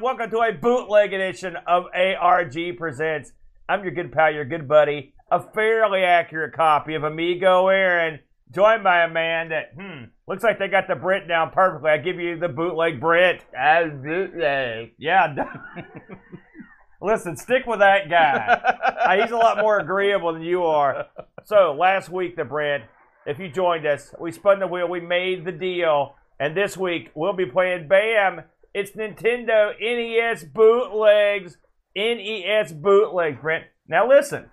and welcome to a bootleg edition of ARG Presents. I'm your good pal, your good buddy, a fairly accurate copy of Amigo Aaron, joined by a man that, hmm, looks like they got the Brit down perfectly. I give you the bootleg Brit. As bootleg. Yeah. Listen, stick with that guy. Uh, he's a lot more agreeable than you are. So last week, the Brit, if you joined us, we spun the wheel, we made the deal, and this week we'll be playing BAM it's Nintendo NES bootlegs. NES bootlegs, Brent. Now listen,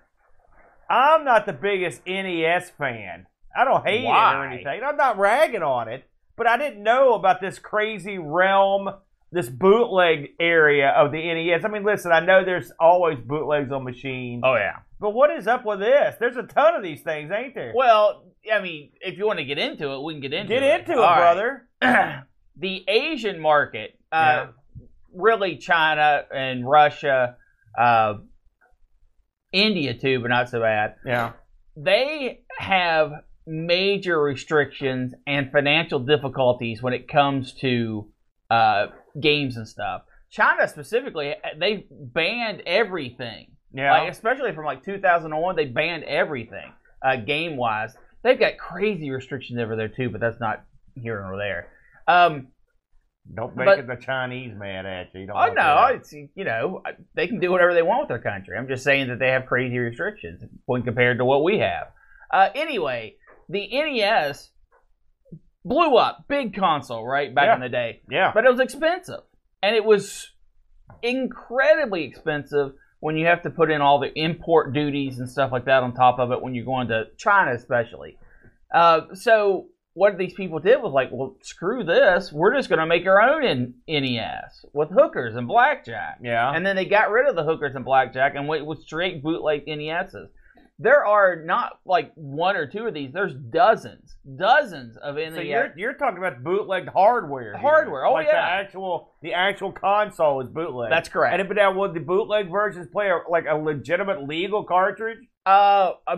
I'm not the biggest NES fan. I don't hate Why? it or anything. I'm not ragging on it, but I didn't know about this crazy realm, this bootleg area of the NES. I mean, listen, I know there's always bootlegs on machines, Oh yeah. but what is up with this? There's a ton of these things, ain't there? Well, I mean, if you want to get into it, we can get into Get it. Get into it, All right. brother. the Asian market, Yeah. really China and Russia, uh, India too, but not so bad. Yeah. They have major restrictions and financial difficulties when it comes to uh, games and stuff. China specifically, they banned everything. Yeah. Like, especially from like 2001, they banned everything uh, game wise. They've got crazy restrictions over there too, but that's not here or there. Um, Don't make but- it the Chinese mad at you. You oh no, it's you know they can do whatever they want with their country. I'm just saying that they have crazy restrictions when compared to what we have. Uh, anyway, the NES blew up, big console, right back Yeah. in the day, Yeah. but it was expensive, and it was incredibly expensive when you have to put in all the import duties and stuff like that on top of it when you're going to China, especially. Uh, so what these people did was like, well, screw this. We're just going to make our own in NES with hookers and blackjack. Yeah. And then they got rid of the hookers and blackjack and went with straight bootleg NESs. There are not like one or two of these. There's dozens, dozens of NES. So you're you're talking about bootleg hardware. here. Hardware, oh, like yeah. The actual the actual console is bootleg. That's correct. And but now would the bootleg versions play a, like a legitimate legal cartridge? uh, uh,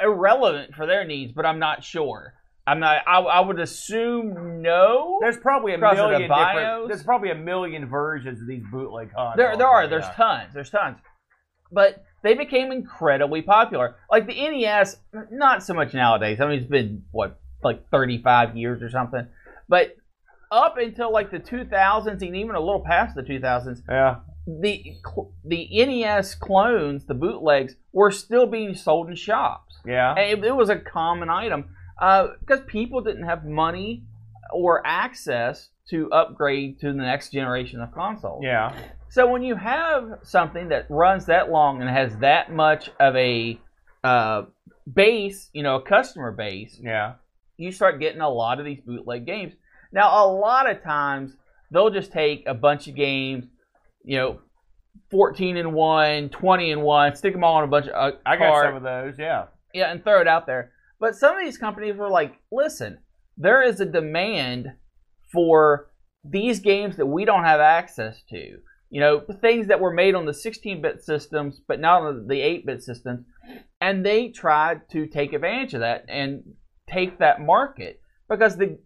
irrelevant for their needs, but I'm not sure. I'm not. I, I would assume no. There's probably a Because of the million different. There's probably a million versions of these bootleg consoles. There, there are. yeah. There's tons. There's tons. But they became incredibly popular. Like the NES, not so much nowadays. I mean, it's been what, like 35 years or something. But up until like the 2000s, and even a little past the 2000s, Yeah. the cl- the NES clones, the bootlegs, were still being sold in shops. Yeah. And it, it was a common item because people didn't have money or access to upgrade to the next generation of consoles. Yeah. So when you have something that runs that long and has that much of a uh, base, you know, a customer base, Yeah. you start getting a lot of these bootleg games. Now, a lot of times they'll just take a bunch of games, you know, 14 and 1, 20 and 1, stick them all on a bunch of uh, I got card- some of those. Yeah. yeah, and throw it out there. But some of these companies were like, listen, there is a demand for these games that we don't have access to. You know, things that were made on the 16 bit systems, but not on the 8 bit systems. And they tried to take advantage of that and take that market because the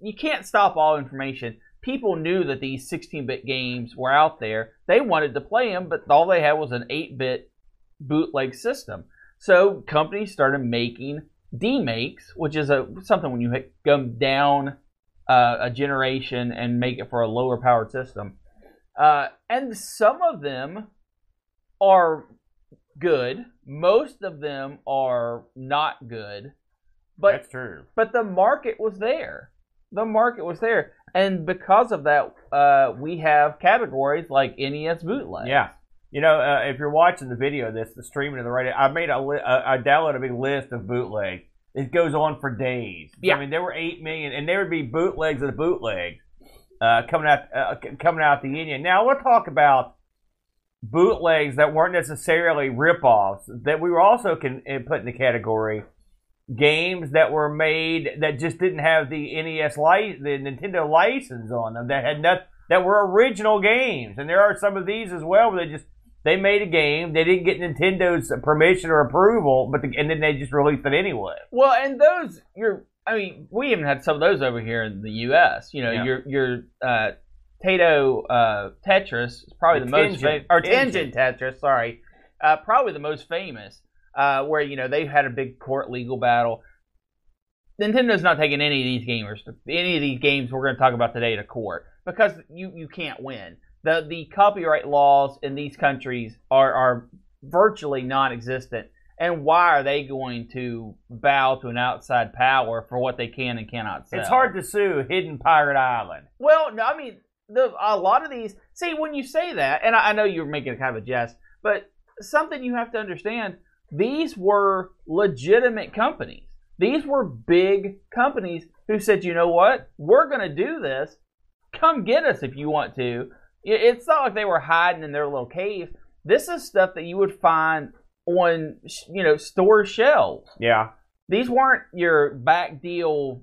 you can't stop all information. People knew that these 16 bit games were out there. They wanted to play them, but all they had was an 8 bit bootleg system. So companies started making demakes, which is a something when you hit- go down uh, a generation and make it for a lower powered system. Uh, and some of them are good. Most of them are not good. But That's true. but the market was there. The market was there, and because of that, uh, we have categories like NES bootleg. Yeah. You know, uh, if you're watching the video of this, the streaming of the radio, I made a li- uh, I downloaded a big list of bootleg. It goes on for days. Yeah. I mean, there were eight million, and there would be bootlegs of the bootlegs uh, coming out uh, coming out the union. Now we'll talk about bootlegs that weren't necessarily ripoffs that we were also can uh, put in the category games that were made that just didn't have the NES li- the Nintendo license on them that had not that were original games and there are some of these as well where they just they made a game they didn't get Nintendo's permission or approval but the, and then they just released it anyway Well, and those you're. I mean, we even had some of those over here in the U.S. You know, Yeah. your your uh, Tato uh, Tetris is probably the, The most Tengen. fa- or Tengen. Tetris. Sorry, uh, probably the most famous. Uh, where you know they had a big court legal battle. Nintendo's not taking any of these gamers, to, any of these games we're going to talk about today to court because you you can't win. The The copyright laws in these countries are are virtually non-existent. And why are they going to bow to an outside power for what they can and cannot sell? It's hard to sue Hidden Pirate Island. Well, no, I mean, the, a lot of these. See, when you say that, and I, I know you're making kind of a jest, but something you have to understand: these were legitimate companies. These were big companies who said, "You know what? We're going to do this. Come get us if you want to." It- It's not like they were hiding in their little cave. This is stuff that you would find on, you know, store shelves Yeah. these weren't your back deal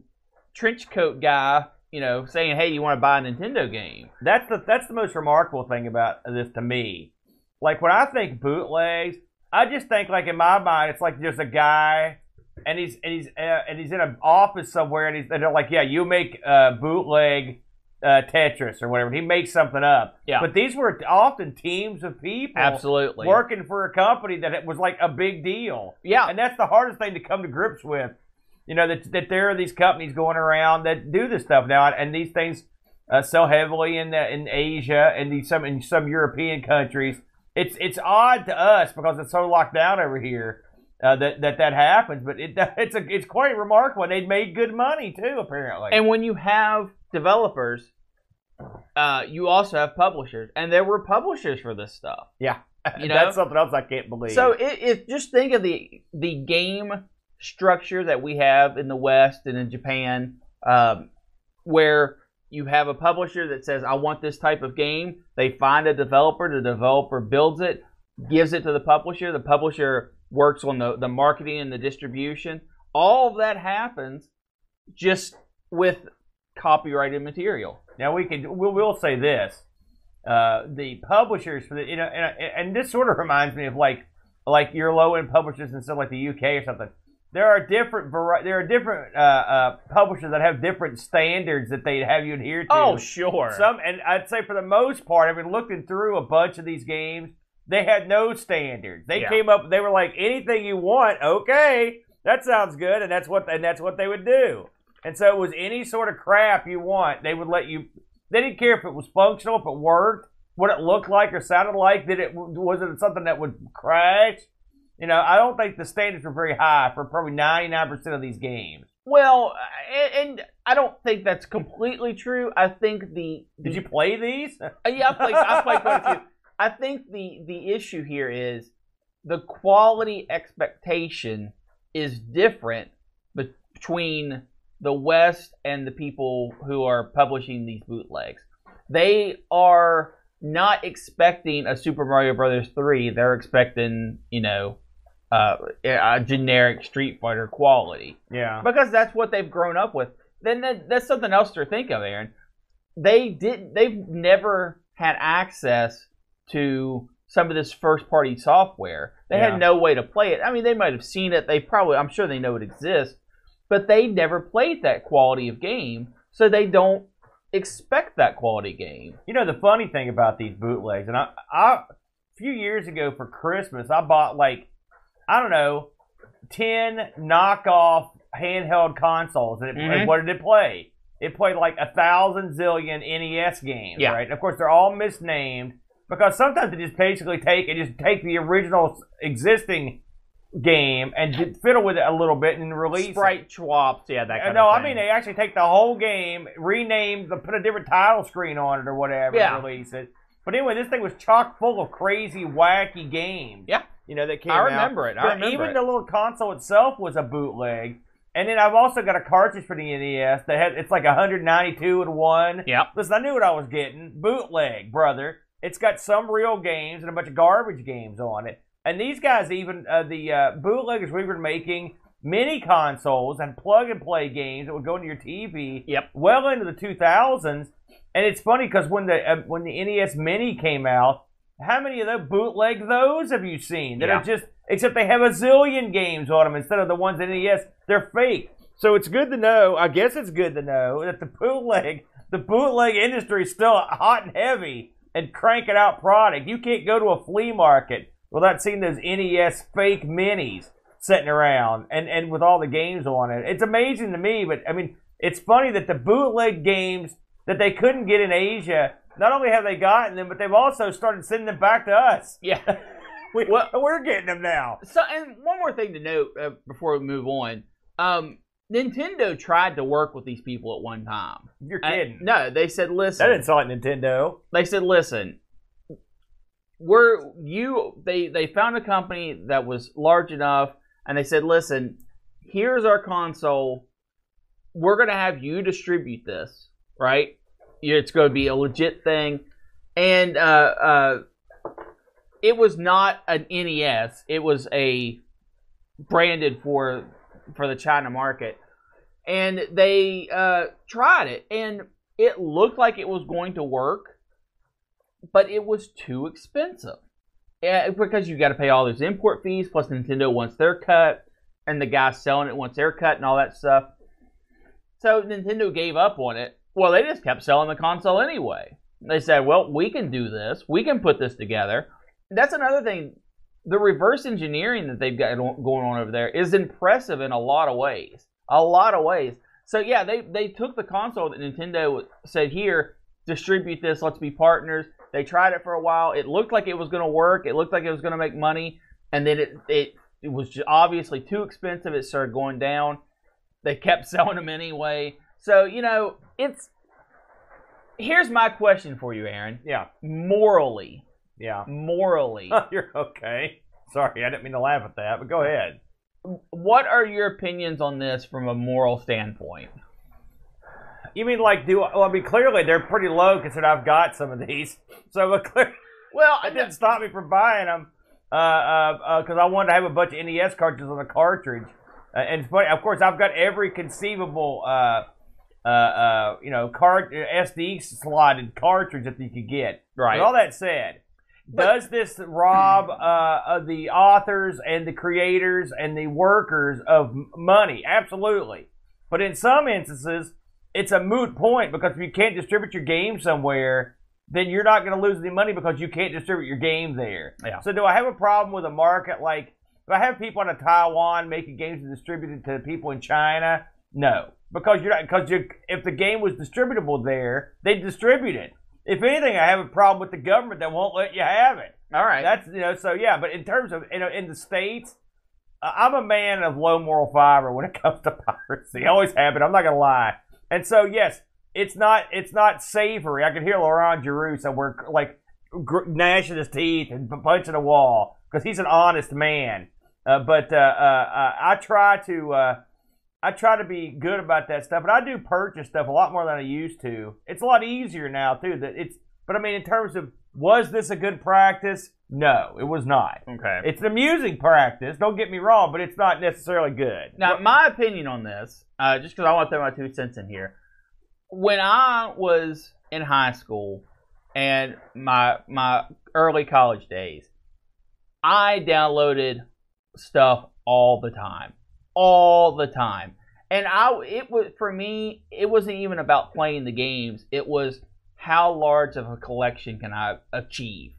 trench coat guy, you know, saying, "Hey, you want to buy a Nintendo game?" That's the that's the most remarkable thing about this to me. Like when I think bootlegs, I just think like in my mind, it's like there's a guy, and he's and he's uh, and he's in an office somewhere, and he's and they're like, yeah, you make uh, bootleg uh, Tetris or whatever. He makes something up. Yeah. But these were often teams of people Absolutely. working for a company that it was like a big deal. Yeah. And that's the hardest thing to come to grips with. You know, that, that there are these companies going around that do this stuff now, and these things uh, sell heavily in the, in Asia and these some in some European countries. It's it's odd to us because it's so locked down over here uh, that, that that happens, but it it's a it's quite remarkable. And they made good money too, apparently. And when you have developers, uh, you also have publishers, and there were publishers for this stuff. yeah, you know? that's something else I can't believe. So if, just think of the the game structure that we have in the West and in Japan, um, where you have a publisher that says, "I want this type of game." They find a developer. The developer builds it, gives it to the publisher. The publisher works on the the marketing and the distribution. All of that happens just with copyrighted material. Now we can we'll, we'll say this: uh, the publishers for the you know, and, and this sort of reminds me of like like your low end publishers and stuff like the UK or something. There are different vari- there are different uh, uh, publishers that have different standards that they have you adhere to. Oh, sure. some and I'd say for the most part, I've been looking through a bunch of these games. They had no standards. They Yeah. came up. They were like anything you want. Okay, that sounds good, and that's what and that's what they would do. And so it was any sort of crap you want, they would let you. They didn't care if it was functional, if it worked, what it looked like or sounded like. Did it was it something that would crash? You know, I don't think the standards were very high for probably ninety nine percent of these games. well, and, and I don't think that's completely true. I think the, the Did you play these? Uh, yeah, I played. I played quite a few. I think the the issue here is the quality expectation is different between the West and the people who are publishing these bootlegs. They are not expecting a Super Mario Brothers three. They're expecting, you know, uh, a generic Street Fighter quality Yeah. because that's what they've grown up with. Then that, that's something else to think of, Aaron. They did. They've never had access to some of this first party software. They Yeah. had no way to play it. I mean, they might have seen it. They probably, I'm sure they know it exists, but they never played that quality of game, so they don't expect that quality game. You know the funny thing about these bootlegs, and I, I a few years ago for Christmas, I bought like I don't know ten knockoff handheld consoles, and it, Mhm. what did it play? It played like a thousand zillion NES games, Yeah. right? Of course, they're all misnamed because sometimes they just basically take and just take the original existing game and fiddle with it a little bit and release it. Sprite swaps, yeah, that kind no, of I mean they actually take the whole game, rename, the, put a different title screen on it or whatever, Yeah. and release it. But anyway, this thing was chock full of crazy, wacky games. Yeah. you know that came I out. remember it. I But remember even it. the little console itself was a bootleg. And then I've also got a cartridge for the NES that has it's like 192 and one. Yeah. Listen, I knew what I was getting. Bootleg, brother. It's got some real games and a bunch of garbage games on it. And these guys, even uh, the uh, bootleggers, we were making mini consoles and plug and play games that would go into your TV. Yep. Well into the 2000s, and it's funny because when the uh, when the NES Mini came out, how many of those bootleg those have you seen that Yeah. are just except they have a zillion games on them instead of the ones in NES? They're fake. So it's good to know. I guess it's good to know that the bootleg the bootleg industry is still hot and heavy and cranking out product. You can't go to a flea market without seeing those NES fake minis sitting around and, and with all the games on it. It's amazing to me, but I mean, it's funny that the bootleg games that they couldn't get in Asia, not only have they gotten them, but they've also started sending them back to us. Yeah. We, Well- we're getting them now. So, and one more thing to note uh, before we move on. Um, Nintendo tried to work with these people at one time. You're Uh, kidding. no, they said, that listen. didn't sound like Nintendo. they said, listen, we're you. They they found a company that was large enough, and they said, listen, here's our console. We're gonna have you distribute this, right? It's going to be a legit thing, and uh, uh, it was not an NES. It was a branded for for the China market, and they uh, tried it, and it looked like it was going to work, but it was too expensive. Yeah, because you got to pay all those import fees, plus Nintendo wants their cut, and the guy selling it wants their cut, and all that stuff. So Nintendo gave up on it. Well, they just kept selling the console anyway. They said, "Well, we can do this. We can put this together." That's another thing. The reverse engineering that they've got going on over there is impressive in a lot of ways. A lot of ways. So yeah, they they took the console that Nintendo said, "Here, distribute this. Let's be partners." They tried it for a while. It looked like it was going to work. It looked like it was going to make money, and then it it it was obviously too expensive. It started going down. They kept selling them anyway. So you know, it's. Here's my question for you, Aaron. Yeah, Morally, yeah. morally, You're okay. Sorry, I didn't mean to laugh at that, but go ahead. what are your opinions on this from a moral standpoint? You mean like do? Well, I mean clearly they're pretty low considering I've got some of these, so but clear, Well, it didn't stop me from buying them because uh, uh 'cause I wanted to have a bunch of NES cartridges on the cartridge. Uh, and funny, of course, I've got every conceivable, uh, uh, uh, you know, card SD slotted cartridge that you could get. Right. With all that said, does this rob uh, of the authors and the creators and the workers of money? Absolutely. But in some instances, it's a moot point because if you can't distribute your game somewhere, then you're not going to lose any money because you can't distribute your game there. Yeah. So do I have a problem with a market like? Do I have people in Taiwan making games and distributed to people in China? No, because you're not because you if the game was distributable there, they distribute it. If anything, I have a problem with the government that won't let you have it. All right. That's you know so yeah. But in terms of you know in the states, I'm a man of low moral fiber when it comes to piracy. I always have been. I'm not gonna lie. And so yes, it's not it's not savory. I can hear Laurent Giroux somewhere like gr- gnashing his teeth and punching a wall because he's an honest man. Uh, but uh, uh, uh, I try to uh, I try to be good about that stuff, and I do purchase stuff a lot more than I used to. It's a lot easier now too. That it's but I mean in terms of was this a good practice? No, it was not. okay. It's an amusing practice. Don't get me wrong, but it's not necessarily good. Now, my opinion on this, uh, just because I want to throw my two cents in here. When I was in high school and my my early college days, I downloaded stuff all the time, all the time, and I it was for me. It wasn't even about playing the games. It was how large of a collection can I achieve.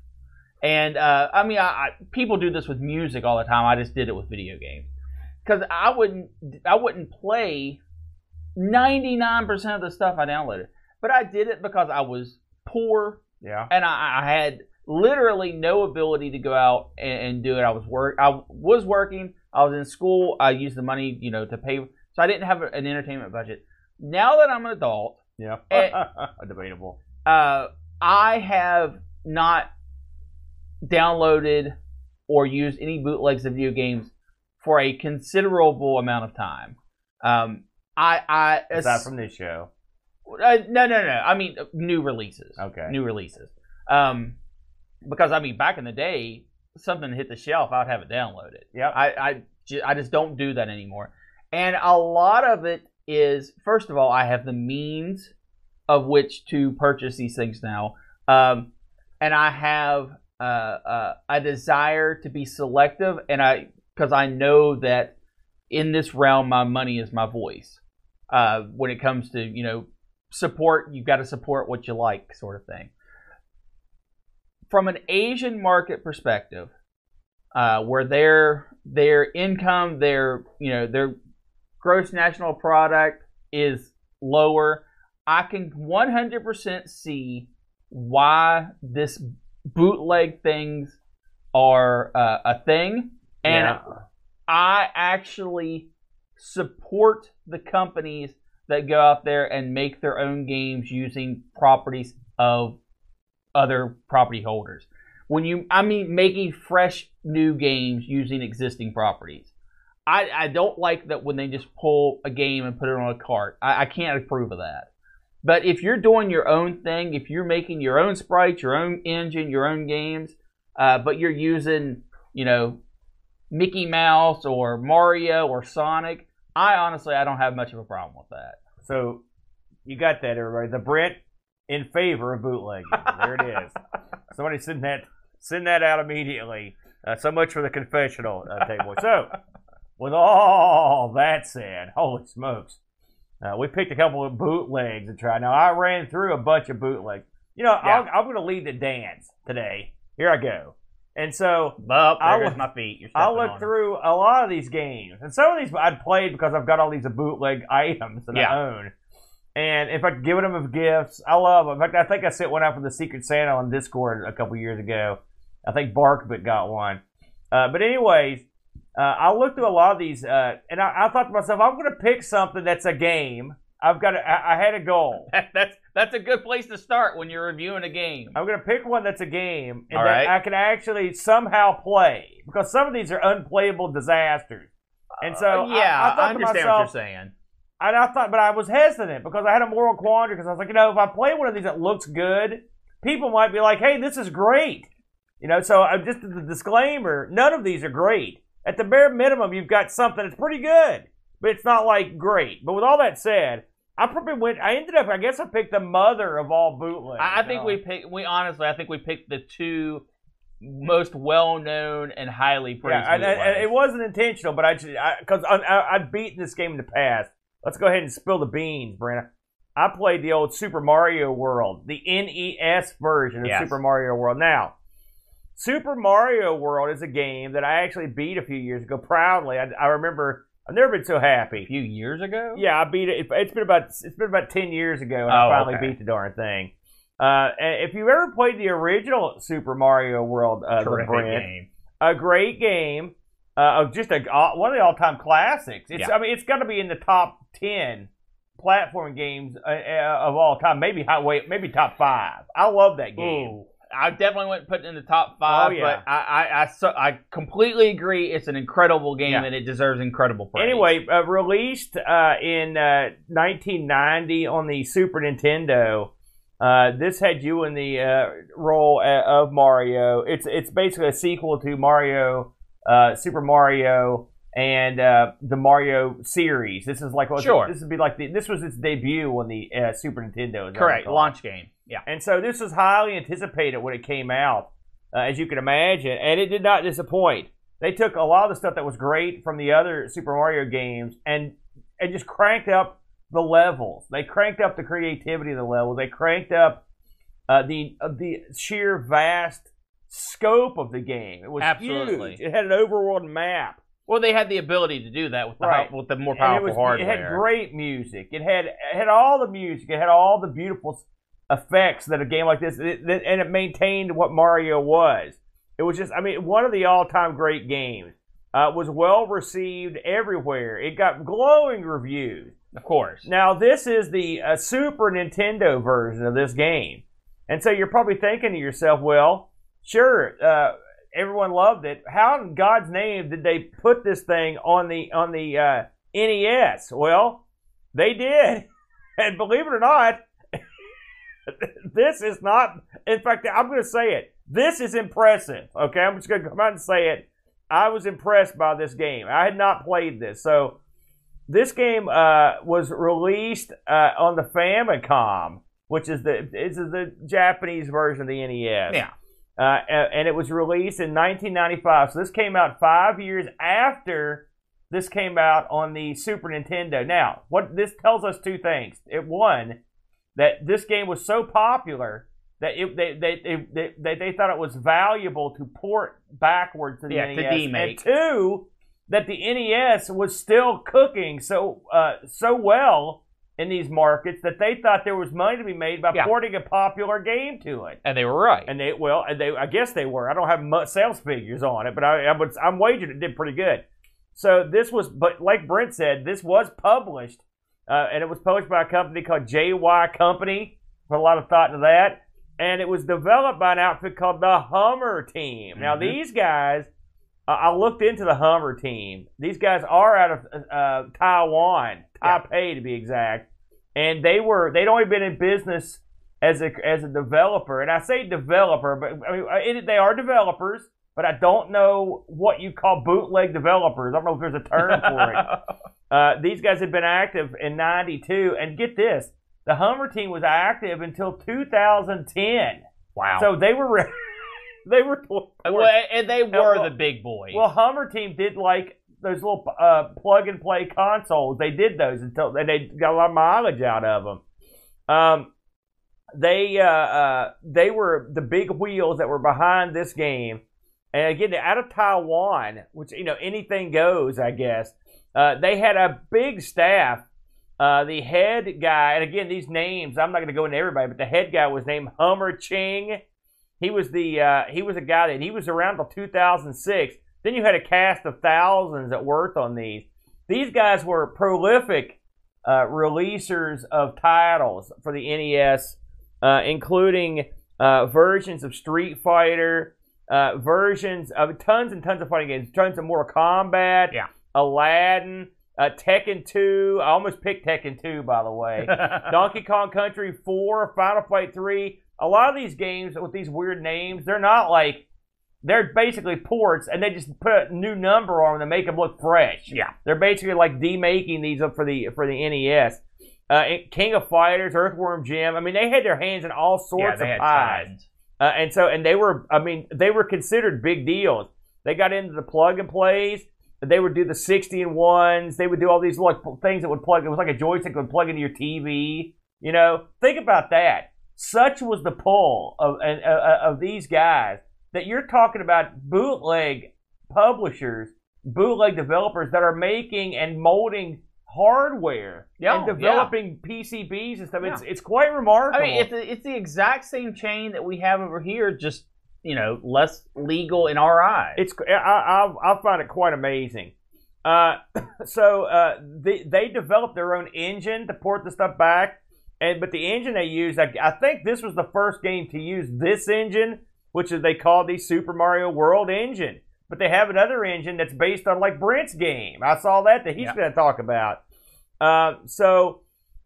And uh, I mean, I, I, people do this with music all the time. I just did it with video games because I wouldn't I wouldn't play 99% of the stuff I downloaded. But I did it because I was poor Yeah. and I, I had literally no ability to go out and, and do it. I was work I was working, I was in school, I used the money, you know, to pay so I didn't have an entertainment budget. Now that I'm an adult, Yeah. Eh. Debatable. uh, I have not downloaded or used any bootlegs of video games for a considerable amount of time. Um, I, I Aside from this show. uh, no, no, no. I mean uh, new releases. Okay. New releases. Um, because I mean, back in the day, something hit the shelf, I'd have it downloaded. Yeah. I, I, I just don't do that anymore. And a lot of it is, first of all, I have the means of which to purchase these things now. Um, and I have uh, uh, a desire to be selective, and I because I know that in this realm, my money is my voice. Uh, when it comes to you know support. You've got to support what you like, sort of thing. From an Asian market perspective, uh, where their their income, their you know their gross national product is lower, I can 100% see why this bootleg things are uh, a thing, and Yeah. I actually support the companies that go out there and make their own games using properties of other property holders. When you, I mean, making fresh new games using existing properties. I, I don't like that when they just pull a game and put it on a cart. I, I can't approve of that. But if you're doing your own thing, if you're making your own sprites, your own engine, your own games, uh, but you're using, you know, Mickey Mouse or Mario or Sonic, I honestly I don't have much of a problem with that. So you got that, everybody. The Brit in favor of bootlegging. there it is. Somebody send that send that out immediately. Uh, so much for the confessional uh, table. So, with all that said, holy smokes, uh, we picked a couple of bootlegs to try. Now I ran through a bunch of bootlegs. You know, Yeah. I'll, I'm going to lead the dance today. Here I go. And so there look- goes my feet. I'll stepping look through a lot of these games, and some of these I'd played because I've got all these bootleg items that Yeah. I own. And in fact, giving them as gifts, I love them. In fact, I think I sent one out for the Secret Santa on Discord a couple years ago. I think Barkbit got one. Uh, but anyways, uh, I looked through a lot of these, uh, and I, I thought to myself, I'm going to pick something that's a game. I've got, a, I, I had a goal. that's that's a good place to start when you're reviewing a game. I'm going to pick one that's a game and All that right. I can actually somehow play because some of these are unplayable disasters. And so Uh, yeah, I, I, thought to understand myself, what you're saying. And I thought, but I was hesitant because I had a moral quandary because I was like, you know, if I play one of these that looks good, people might be like, hey, this is great. You know, so I'm just the disclaimer: none of these are great. At the bare minimum, you've got something that's pretty good, but it's not like great. But with all that said, I probably went. I ended up. I guess I picked the mother of all bootlegs. I, I think we picked. We honestly, I think we picked the two most well-known and highly praised. Yeah, it wasn't intentional, but I just because I, I, I'd beaten this game in the past. Let's go ahead and spill the beans, Brenna. I played the old Super Mario World, the NES version of Yes. Super Mario World. Now, Super Mario World is a game that I actually beat a few years ago proudly. I, I remember I've never been so happy. a few years ago. Yeah, I beat it. It- It's been about it's been about ten years ago, and I Oh, finally okay. beat the darn thing. Uh, if you've ever played the original Super Mario World, uh, the terrific Brent, game. a great game, uh, of just a uh, one of the all-time classics. It's Yeah. I mean it's got to be in the top ten platform games uh, uh, of all time. Maybe highway, maybe top five. I love that game. Ooh, I definitely wouldn't put it in the top five, Oh, yeah. but I, I, I, so, I completely agree. It's an incredible game Yeah. and it deserves incredible praise. Anyway, uh, released uh, in uh, 1990 on the Super Nintendo. Uh, this had you in the uh, role uh, of Mario. It's it's basically a sequel to Mario, uh, Super Mario, and uh, the Mario series. This is like what Sure. This would be like the, this was its debut on the uh, Super Nintendo. correct launch game. Yeah, And so this was highly anticipated when it came out, uh, as you can imagine, and it did not disappoint. They took a lot of the stuff that was great from the other Super Mario games and and just cranked up the levels. They cranked up the creativity of the levels. They cranked up uh, the uh, the sheer vast scope of the game. It was Absolutely. huge. It had an overworld map. Well, they had the ability to do that with the Right. with the more powerful it, was, hardware. it had great music. It had it had all the music. It had all the beautiful effects that a game like this, it, and it maintained what Mario was. It was just, I mean, one of the all-time great games. Uh, was well received everywhere. It got glowing reviews. of course. Now, this is the uh, Super Nintendo version of this game. And so you're probably thinking to yourself, well, sure, uh, everyone loved it. How in God's name did they put this thing on the on the uh, NES? Well, they did. And believe it or not, this is not in fact, I'm going to say it. This is impressive. Okay, I'm just going to come out and say it. I was impressed by this game. I had not played this. So this game uh, was released uh, on the Famicom, which is the is the Japanese version of the NES. Yeah. Uh, and it was released in 1995. So this came out five years after this came out on the Super Nintendo. Now, what this tells us two things. It one, that this game was so popular that it, they, they, they, they, they thought it was valuable to port backwards to the Yeah, NES. And two, that the NES was still cooking so uh, so well in these markets that they thought there was money to be made by Yeah. porting a popular game to it. And they were right. And they well, and they I guess they were. I don't have much sales figures on it, but I, I would I'm wagering it did pretty good. So this was, but like Brent said, this was published, uh, and it was published by a company called JY Company. Put a lot of thought into that, and it was developed by an outfit called the Hummer Team. Now Mhm. these guys, uh, I looked into the Hummer Team. These guys are out of uh, Taiwan, Yeah. Taipei to be exact, and they were they'd only been in business as a as a developer, and I say developer, but I mean it, they are developers, but I don't know what you call bootleg developers. I don't know if there's a term for it. Uh, these guys had been active in '92, and get this: the Hummer team was active until 2010. wow. So they were re- they were well, and they were well- the big boys. well, Hummer team did like those little uh, plug and play consoles. They did those until and they got a lot of mileage out of them. Um, they uh, uh, they were the big wheels that were behind this game, and again, out of Taiwan, which you know anything goes, I guess. Uh, they had a big staff. Uh, the head guy, and again, these names, I'm not going to go into everybody, but the head guy was named Hummer Ching. He was the uh, he was a guy that he was around till 2006. Then you had a cast of thousands at worked on these. These guys were prolific uh, releasers of titles for the NES, uh, including uh, versions of Street Fighter, uh, versions of tons and tons of fighting games, tons of Mortal Kombat, Yeah. Aladdin, uh, Tekken 2. I almost picked Tekken 2, by the way. Donkey Kong Country 4, Final Fight 3. A lot of these games with these weird names, they're not like they're basically ports, and they just put a new number on them to make them look fresh. Yeah. they're basically like demaking these up for the for the NES. Uh, King of Fighters, Earthworm Jim. I mean, they had their hands in all yeah, sorts they of pies. Uh, and so, and they were, I mean, they were considered big deals. They got into the plug and plays. They would do the 60 and ones. They would do all these like things that would plug. It was like a joystick that would plug into your TV. You know, think about that. Such was the pull of and, uh, of these guys that you're talking about bootleg publishers, bootleg developers that are making and molding hardware Yeah, and developing PCBs and stuff. It's it's quite remarkable. I mean, it's the, it's the exact same chain that we have over here, just you know, less legal in our eyes. It's I I, I find it quite amazing. Uh, so uh, they they developed their own engine to port the stuff back, and but the engine they used, I, I think this was the first game to use this engine, which is they call the Super Mario World engine. But they have another engine that's based on like Brent's game. I saw that that he's Yeah. going to talk about. Uh, so.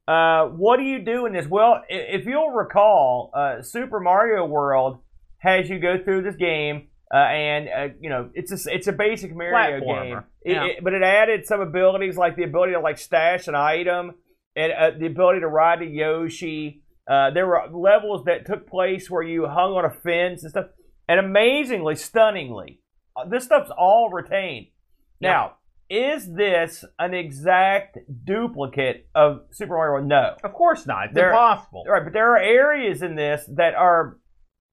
Uh, what do you do in this? Well, if you'll recall, uh, Super Mario World has you go through this game, uh, and uh, you know it's a it's a basic Mario Platformer, game, It- it- but it added some abilities like the ability to like stash an item and uh, the ability to ride a Yoshi. Uh, there were levels that took place where you hung on a fence and stuff, and amazingly, stunningly, uh, this stuff's all retained. Yeah. Now, is this an exact duplicate of Super Mario World? No. of course not. It's There- impossible. Right, but there are areas in this that are,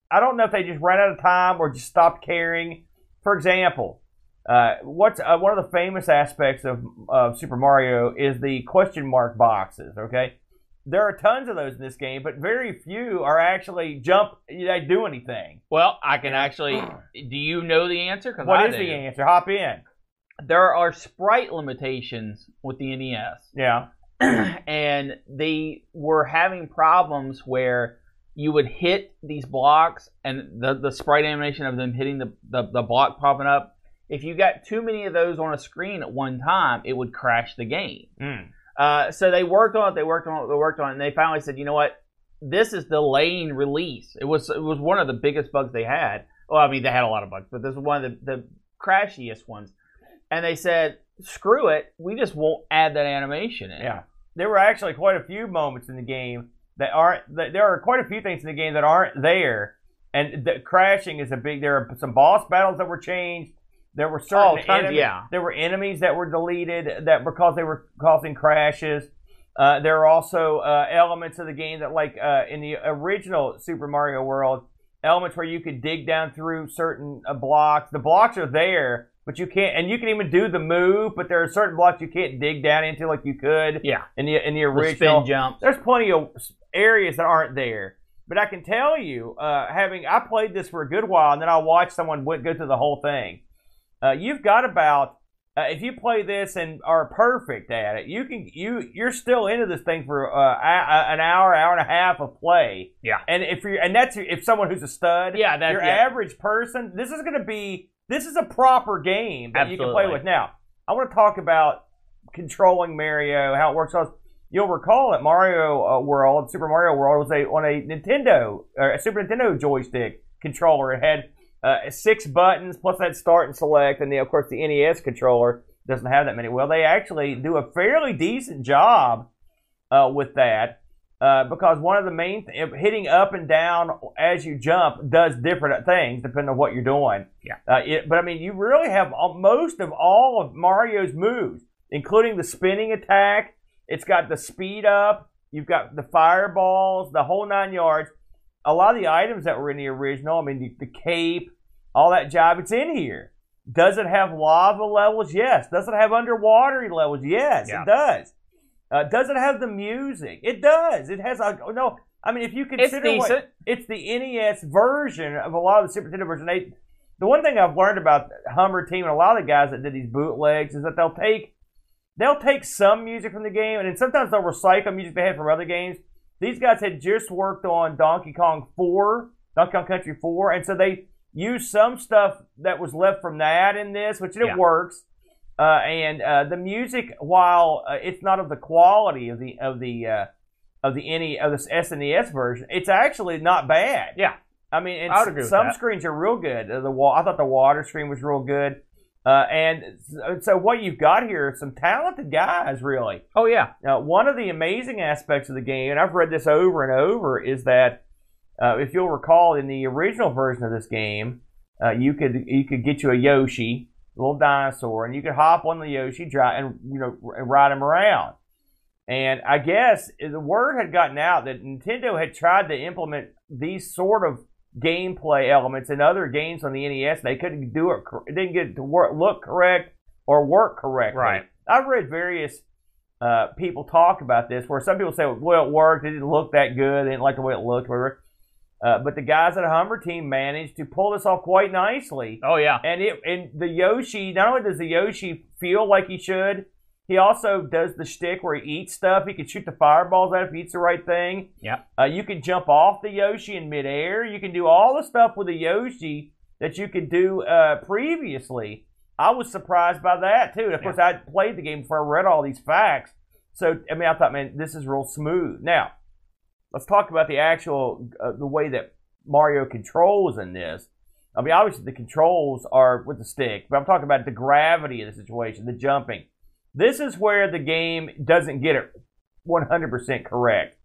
I don't know if they just ran out of time or just stopped caring. For example, uh, what's uh, one of the famous aspects of, of Super Mario is the question mark boxes. Okay, there are tons of those in this game, but very few are actually jump. They do anything. Well, I can actually. Do you know the answer? What I is do. the answer? Hop in. There are sprite limitations with the NES. Yeah. and they were having problems where you would hit these blocks and the, the sprite animation of them hitting the, the, the block popping up if you got too many of those on a screen at one time it would crash the game Mm. Uh, so they worked on it they worked on it they worked on it and they finally said you know what this is delaying release it was it was one of the biggest bugs they had well i mean they had a lot of bugs but this was one of the, the crashiest ones and they said screw it we just won't add that animation in Yeah. There were actually quite a few moments in the game that aren't. That there are quite a few things in the game that aren't there, and the crashing is a big. There are some boss battles that were changed. There were certain Oh, tons, enemy- yeah. There were enemies that were deleted that because they were causing crashes. Uh, there are also uh, elements of the game that, like uh, in the original Super Mario World, elements where you could dig down through certain uh, blocks. The blocks are there, but you can't, and you can even do the move. But there are certain blocks you can't dig down into like you could Yeah. in the in the The original. spin jump. There's plenty of areas that aren't there. But I can tell you, uh, having I played this for a good while, and then I watched someone go through the whole thing. Uh, you've got about uh, if you play this and are perfect at it, you can you you're still into this thing for uh, a, an hour, hour and a half of play. Yeah. And if you're and that's if someone who's a stud, Yeah, that's your yeah. average person, this is going to be this is a proper game that you can play with. Now, I want to talk about controlling Mario, how it works. You'll recall that Mario uh, World, Super Mario World, was a on a Nintendo, or a Super Nintendo joystick controller. It had uh, six buttons plus that start and select, and then of course the NES controller doesn't have that many. Well, they actually do a fairly decent job uh, with that. Uh, because one of the main th- hitting up and down as you jump does different things depending on what you're doing. Yeah. Uh, it, but I mean, you really have all, most of all of Mario's moves, including the spinning attack. It's got the speed up. You've got the fireballs, the whole nine yards. A lot of the items that were in the original, I mean, the, the cape, all that job, it's in here. Does it have lava levels? Yes. Does it have underwater levels? Yes, Yeah. it does. Uh, does it have the music? It does. It has a no. I mean, if you It's consider what, decent. it's the NES version of a lot of the Super Nintendo version. They, the one thing I've learned about Hummer Team and a lot of the guys that did these bootlegs is that they'll take they'll take some music from the game and then sometimes they'll recycle music they had from other games. These guys had just worked on Donkey Kong 4, Donkey Kong Country 4, and so they used some stuff that was left from that in this, which it Yeah. works. Uh, and uh, the music, while uh, it's not of the quality of the of the uh, of the any of this SNES version, it's actually not bad. Yeah. I mean, and I would agree with some screens are real good. Uh, The wa- I thought the water screen was real good. Uh, and so, so what you've got here are some talented guys, really. Oh yeah. Now, one of the amazing aspects of the game, and I've read this over and over, is that uh, if you'll recall, in the original version of this game, uh, you could you could get you a Yoshi, a little dinosaur, and you could hop on the Yoshi, dry, and you know r- ride him around. And I guess the word had gotten out that Nintendo had tried to implement these sort of gameplay elements in other games on the NES. They couldn't do it. It didn't get it to work, look correct or work correctly. Right. I've read various uh, people talk about this, where some people say, "Well, it worked. It didn't look that good. They didn't like the way it looked." Whatever. Uh, but the guys at Hummer Team managed to pull this off quite nicely. Oh yeah. And it and the Yoshi, not only does the Yoshi feel like he should, he also does the shtick where he eats stuff. He can shoot the fireballs out if he eats the right thing. Yep. Uh, you can jump off the Yoshi in midair. You can do all the stuff with the Yoshi that you could do uh, previously. I was surprised by that too. And of course, I played the game before I read all these facts. So I mean, I thought, man, this is real smooth. Now, let's talk about the actual uh, the way that Mario controls in this. I mean, obviously the controls are with the stick, but I'm talking about the gravity of the situation, the jumping. This is where the game doesn't get it 100% correct.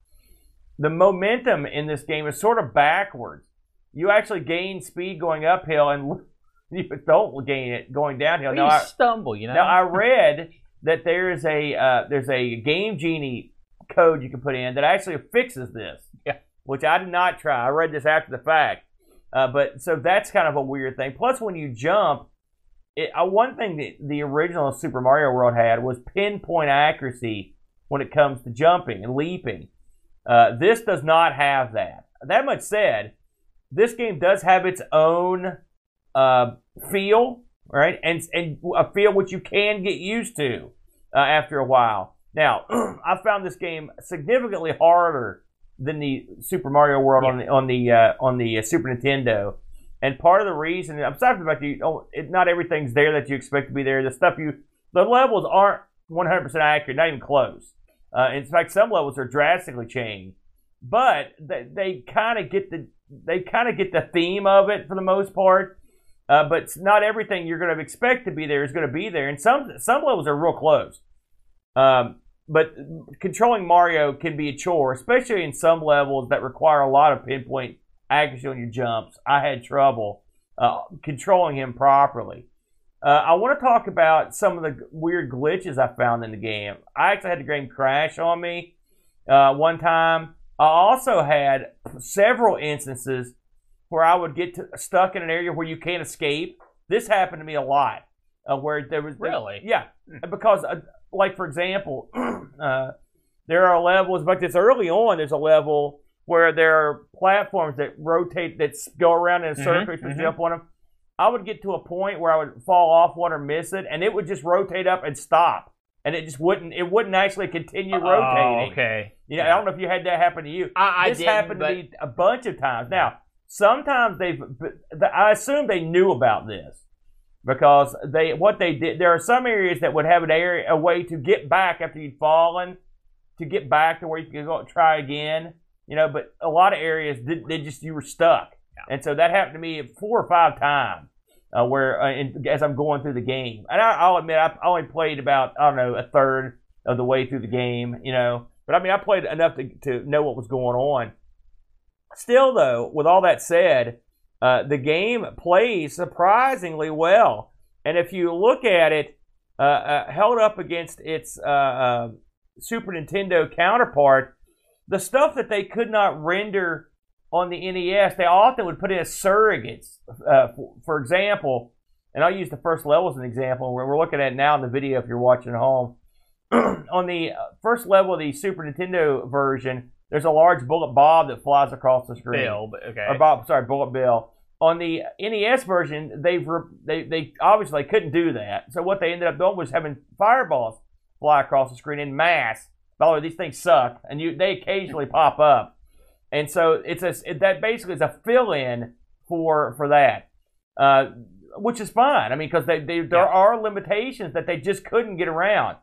The momentum in this game is sort of backwards. You actually gain speed going uphill, and you don't gain it going downhill. you Now, I, stumble, you know. now I read that there is a uh, there's a Game Genie code you can put in that actually fixes this. Yeah. Which I did not try. I read this after the fact. Uh, but so that's kind of a weird thing. Plus, when you jump, it, uh, one thing that the original Super Mario World had was pinpoint accuracy when it comes to jumping and leaping. Uh, this does not have that. That much said, this game does have its own uh, feel, right? And and a feel which you can get used to uh, after a while. Now, I found this game significantly harder than the Super Mario World on the on the uh, on the uh, Super Nintendo. And part of the reason I'm sorry about you, oh, it, not everything's there that you expect to be there. The stuff you, the levels aren't 100% accurate, not even close. Uh, in fact, some levels are drastically changed, but they, they kind of get the they kind of get the theme of it for the most part. Uh, but not everything you're going to expect to be there is going to be there, and some some levels are real close. Um, but controlling Mario can be a chore, especially in some levels that require a lot of pinpoint accuracy on your jumps. I had trouble uh, controlling him properly. Uh, I want to talk about some of the weird glitches I found in the game. I actually had the game crash on me uh, one time. I also had several instances where I would get to, stuck in an area where you can't escape. This happened to me a lot. Uh, where there was Really? yeah, because uh, like for example, uh, there are levels, but it's early on. There's a level where there are platforms that rotate that go around in a Mhm, circle. You can mhm. jump on them. I would get to a point where I would fall off one or miss it, and it would just rotate up and stop, and it just wouldn't. It wouldn't actually continue rotating. Oh, okay. You know, I don't know if you had that happen to you. I, I this happened but to me a bunch of times. Now, sometimes they've. I assume they knew about this because they what they did. There are some areas that would have an area a way to get back after you'd fallen, to get back to where you could go try again. You know, but a lot of areas did they just you were stuck, and so that happened to me four or five times. Uh, where uh, in, as I'm going through the game, and I, I'll admit I only played about I don't know a third of the way through the game, you know. But I mean, I played enough to, to know what was going on. Still, though, with all that said, uh, the game plays surprisingly well. And if you look at it, uh, uh, held up against its uh, uh, Super Nintendo counterpart, the stuff that they could not render on the NES, they often would put in as surrogates. Uh, for, for example, and I'll use the first level as an example. We're, we're looking at now in the video if you're watching at home. on the uh, first level of the Super Nintendo version, there's a large bullet bob that flies across the screen. Bill, okay. Or Bob, sorry, Bullet Bill. On the NES version, they've re- they they obviously couldn't do that. So what they ended up doing was having fireballs fly across the screen in mass. Way, these things suck, and you they occasionally pop up, and so it's a it, that basically is a fill in for for that, uh, which is fine. I mean, because they, they there Yeah. are limitations that they just couldn't get around.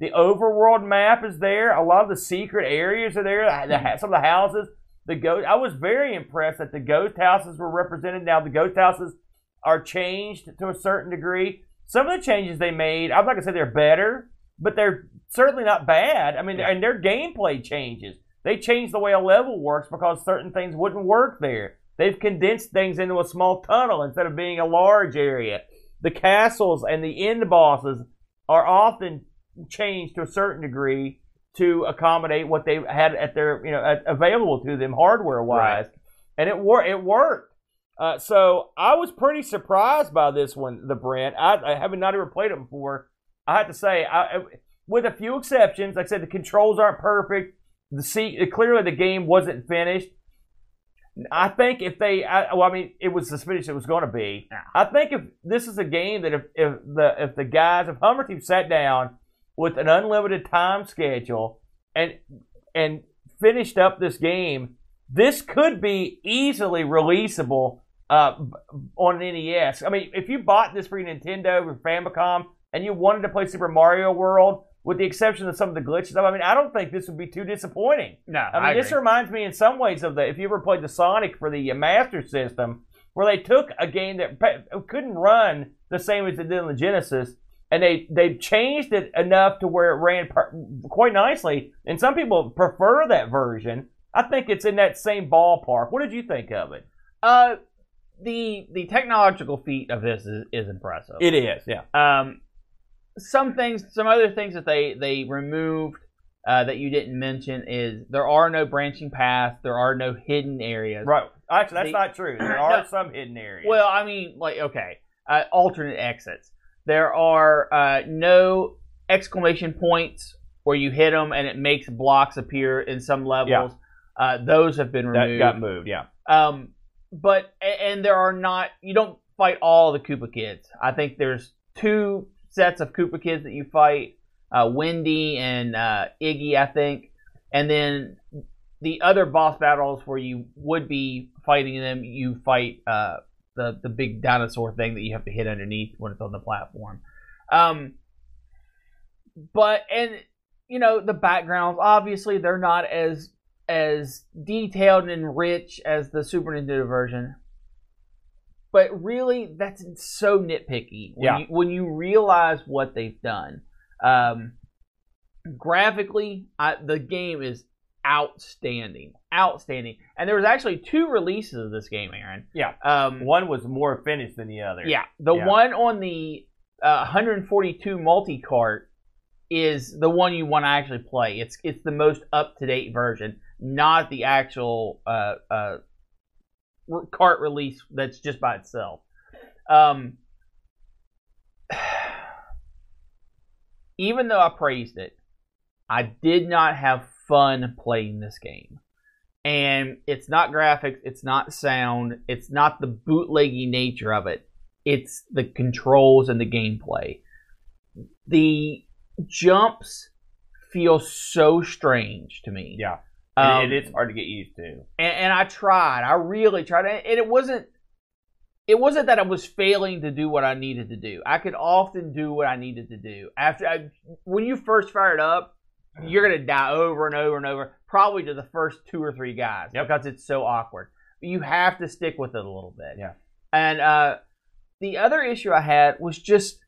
The overworld map is there. A lot of the secret areas are there. The, the, some of the houses, the ghost. I was very impressed that the ghost houses were represented. Now the ghost houses are changed to a certain degree. Some of the changes they made, I'm not gonna say they're better, but they're certainly not bad. I mean, Yeah. and their gameplay changes. They changed the way a level works because certain things wouldn't work there. They've condensed things into a small tunnel instead of being a large area. The castles and the end bosses are often changed to a certain degree to accommodate what they had at their you know at, available to them hardware wise, and it wor- it worked. Uh, so I was pretty surprised by this one, the Brent. I, I haven't not ever played it before. I have to say, I- with a few exceptions, like I said, the controls aren't perfect. The see, clearly the game wasn't finished. I think if they, I, well, I mean, it was the finish it was going to be. I think if this is a game that if, if the if the guys, if Hummer Team sat down with an unlimited time schedule and and finished up this game, this could be easily releasable uh, on NES. I mean, if you bought this for your Nintendo or Famicom and you wanted to play Super Mario World, with the exception of some of the glitches, I mean, I don't think this would be too disappointing. no, I mean, this agree. reminds me in some ways of the if you ever played the Sonic for the uh, Master System, where they took a game that couldn't run the same as it did on the Genesis, and they they changed it enough to where it ran per- quite nicely. And some people prefer that version. I think it's in that same ballpark. What did you think of it? Uh, the the technological feat of this is, is impressive. It is, yeah. um, some things, some other things that they they removed uh, that you didn't mention is there are no branching paths, there are no hidden areas. Right. Actually, that's The- not true. There are No. some hidden areas. Well, I mean, like okay, uh, alternate exits. There are uh, no exclamation points where you hit them and it makes blocks appear in some levels. Uh, those have been that removed. got moved, yeah. Um, but and there are not. You don't fight all the Koopa kids. I think there's two sets of Koopa kids that you fight. Uh, Wendy and uh, Iggy, I think, and then the other boss battles where you would be fighting them, you fight uh, the the big dinosaur thing that you have to hit underneath when it's on the platform. Um, but and you know the backgrounds obviously they're not as as detailed and rich as the Super Nintendo version. But really, that's so nitpicky when, Yeah. you, when you realize what they've done. Um, graphically, I, the game is outstanding, outstanding. And there was actually two releases of this game, Aaron. Yeah. Um, One was more finished than the other. yeah, the Yeah. one on the uh, 142 multi cart is the one you want to actually play. It's it's the most up to date version, not the actual uh, uh, cart release that's just by itself. Um, even though I praised it, I did not have fun playing this game. And it's not graphics, it's not sound, it's not the bootleggy nature of it. It's the controls and the gameplay. The jumps feel so strange to me. Yeah. Um, it, it is hard to get used to. and, and I tried. I really tried, and it wasn't. It wasn't that I was failing to do what I needed to do. I could often do what I needed to do. After I, when you first fire it up, you're gonna die over and over and over, probably to the first two or three guys Yep. because it's so awkward. But you have to stick with it a little bit. Yeah. And uh, the other issue I had was just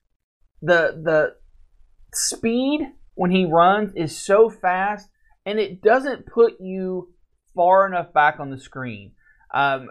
the the speed when he runs is so fast, and it doesn't put you far enough back on the screen. Um,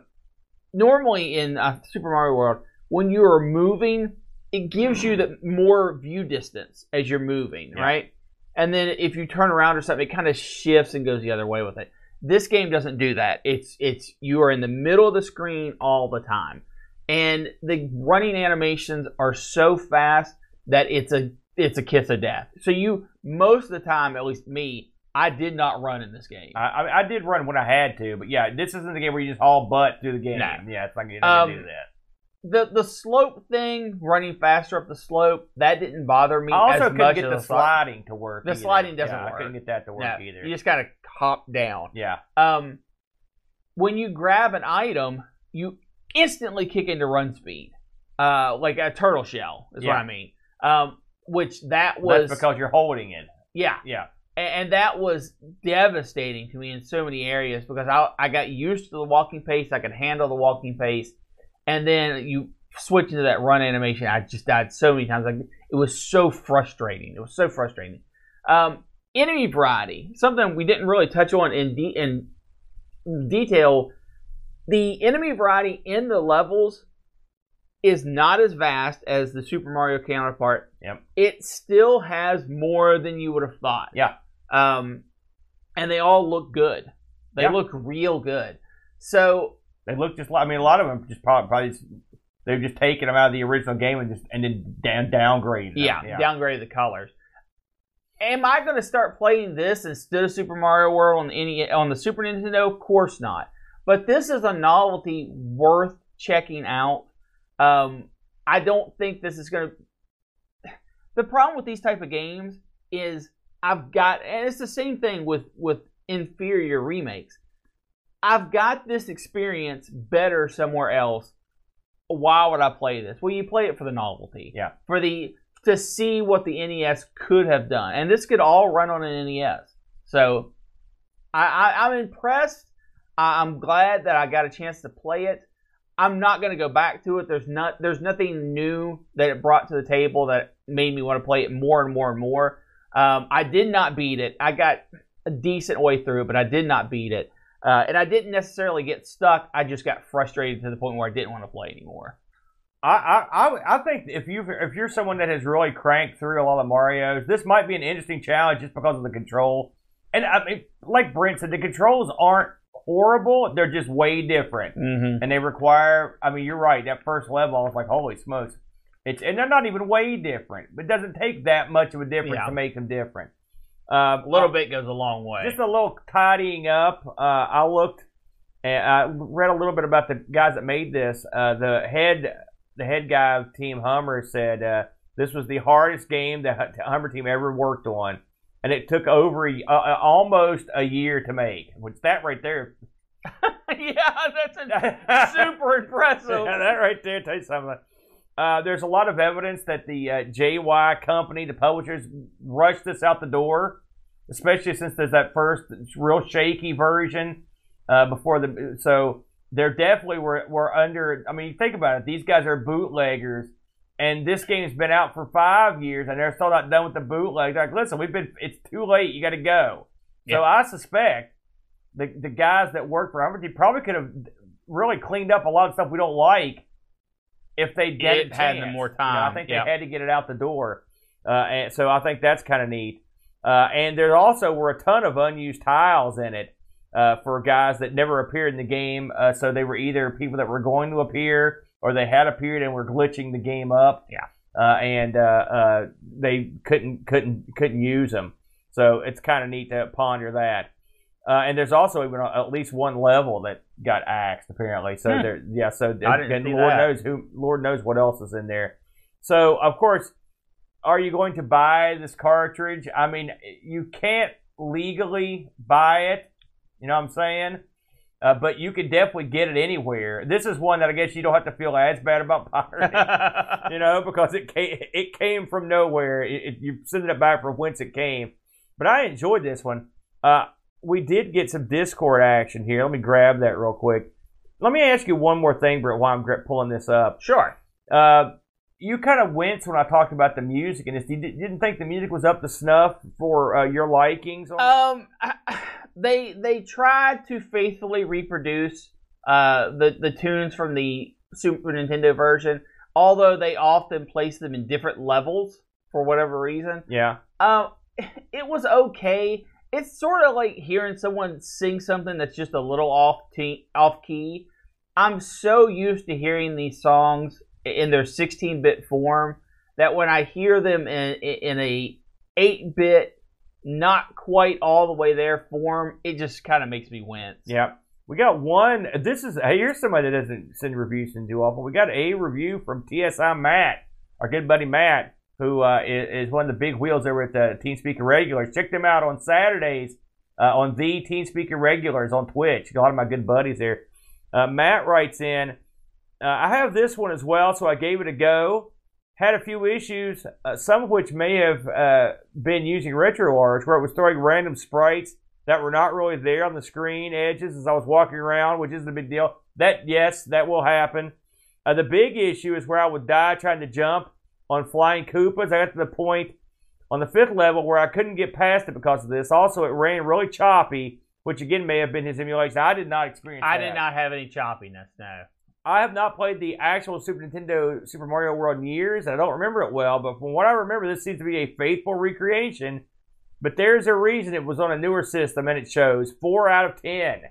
normally in uh, Super Mario World, when you are moving, it gives you the more view distance as you're moving, Yeah. right? And then if you turn around or something, it kind of shifts and goes the other way with it. This game doesn't do that. It's it's you are in the middle of the screen all the time, and the running animations are so fast that it's a it's a kiss of death. So you most of the time, at least me, I did not run in this game. I, I, I did run when I had to, but yeah, this isn't the game where you just haul butt through the game. No. Yeah, it's not gonna Um, do that. the the slope thing, running faster up the slope, that didn't bother me I also couldn't get the sliding to work. The either. sliding doesn't Yeah, I work. couldn't get that to work No, either. You just gotta hop down. yeah, Um, when you grab an item, you instantly kick into run speed, uh, like a turtle shell is what I mean. Um, which that was that's because you're holding it. yeah, Yeah, and that was devastating to me in so many areas because I I got used to the walking pace, I could handle the walking pace, and then you switch into that run animation. I just died so many times. Like it was so frustrating. It was so frustrating. Um, enemy variety, something we didn't really touch on in de- in detail. The enemy variety in the levels is not as vast as the Super Mario counterpart. Yep. It still has more than you would have thought. Yeah. Um, and they all look good. They Yeah. look real good. So they look just like. I mean, a lot of them just probably, probably just, they've just taken them out of the original game and just and then down downgraded. them. yeah, downgrade the colors. Am I going to start playing this instead of Super Mario World on any on the Super Nintendo? Of course not. But this is a novelty worth checking out. Um, I don't think this is going to. The problem with these type of games is I've got, and it's the same thing with with inferior remakes. I've got this experience better somewhere else. Why would I play this? Well, you play it for the novelty. Yeah. For the to see what the NES could have done, and this could all run on an NES. So, I, I I'm impressed. I, I'm glad that I got a chance to play it. I'm not going to go back to it. There's not there's nothing new that it brought to the table that made me want to play it more and more and more. Um, I did not beat it. I got a decent way through but I did not beat it. Uh, and I didn't necessarily get stuck. I just got frustrated to the point where I didn't want to play anymore. I, I, I, think if you if you're someone that has really cranked through a lot of Mario's, this might be an interesting challenge just because of the control. And I mean, like Brent said, the controls aren't horrible; they're just way different, Mm-hmm. and they require. I mean, you're right. That first level, I was like, holy smokes! It's and they're not even way different. It doesn't take that much of a difference Yeah. to make them different. Um, A little bit goes a long way. just a little tidying up. Uh, I looked and I read a little bit about the guys that made this. Uh, the head, the head guy of Team Hummer said uh, this was the hardest game the Hummer team ever worked on, and it took over a, uh, almost a year to make. Which that right there, yeah, that's a, super impressive. yeah, that right there tells you something. Uh, there's a lot of evidence that the uh, JY company, the publishers, rushed this out the door, especially since there's that first real shaky version uh, before the. So they're definitely were, were under. I mean, think about it. These guys are bootleggers, and this game's been out for five years, and they're still not done with the bootleg. They're like, listen, we've been. It's too late. You got to go. Yeah. So I suspect the the guys that work for Hummer Team probably could have really cleaned up a lot of stuff we don't like if they get It had them more You know, I think yeah. they had to get it out the door, uh, and so I think that's kind of neat. Uh, and there also were a ton of unused tiles in it uh, for guys that never appeared in the game. Uh, so they were either people that were going to appear or they had appeared and were glitching the game up. Yeah. Uh, and uh, uh, they couldn't couldn't couldn't use them. So it's kind of neat to ponder that. Uh, and there's also even at least one level that got axed apparently. So Hmm. there, yeah. So and Lord that. knows who, Lord knows what else is in there. So of course, are you going to buy this cartridge? I mean, you can't legally buy it. You know what I'm saying? Uh, but you can definitely get it anywhere. This is one that I guess you don't have to feel as bad about pirating you know, because it came it came from nowhere. It, it, you sending it back from whence it came. But I enjoyed this one. Uh, we did get some Discord action here. Let me grab that real quick. Let me ask you one more thing, Britt, while I'm pulling this up. sure. Uh, you kind of winced when I talked about the music, and this. You didn't think the music was up to snuff for uh, your likings. Um, they they tried to faithfully reproduce uh the the tunes from the Super Nintendo version, although they often place them in different levels for whatever reason. yeah, Um, it was okay. It's sort of like hearing someone sing something that's just a little off te- off key. I'm so used to hearing these songs in their 16-bit form that when I hear them in in a 8-bit, not quite all the way there form, it just kind of makes me wince. yeah. We got one. This is hey, here's somebody that doesn't send reviews and do awful. We got a review from TSI Matt, our good buddy Matt, who uh, is, is one of the big wheels over at the Team Speaker Regulars. Check them out on Saturdays uh, on the Team Speaker Regulars on Twitch. A lot of my good buddies there. Uh, Matt writes in, uh, I have this one as well, so I gave it a go. Had a few issues, uh, some of which may have uh, been using RetroArch, where it was throwing random sprites that were not really there on the screen edges as I was walking around, which isn't a big deal. That yes, that will happen. The big issue is where I would die trying to jump on flying Koopas. I got to the point on the fifth level where I couldn't get past it because of this. Also, it ran really choppy, which again may have been his emulation. I did not experience. I that. did not have any choppiness. No. I have not played the actual Super Nintendo Super Mario World in years, and I don't remember it well. But from what I remember, this seems to be a faithful recreation. But there's a reason it was on a newer system, and it shows four out of ten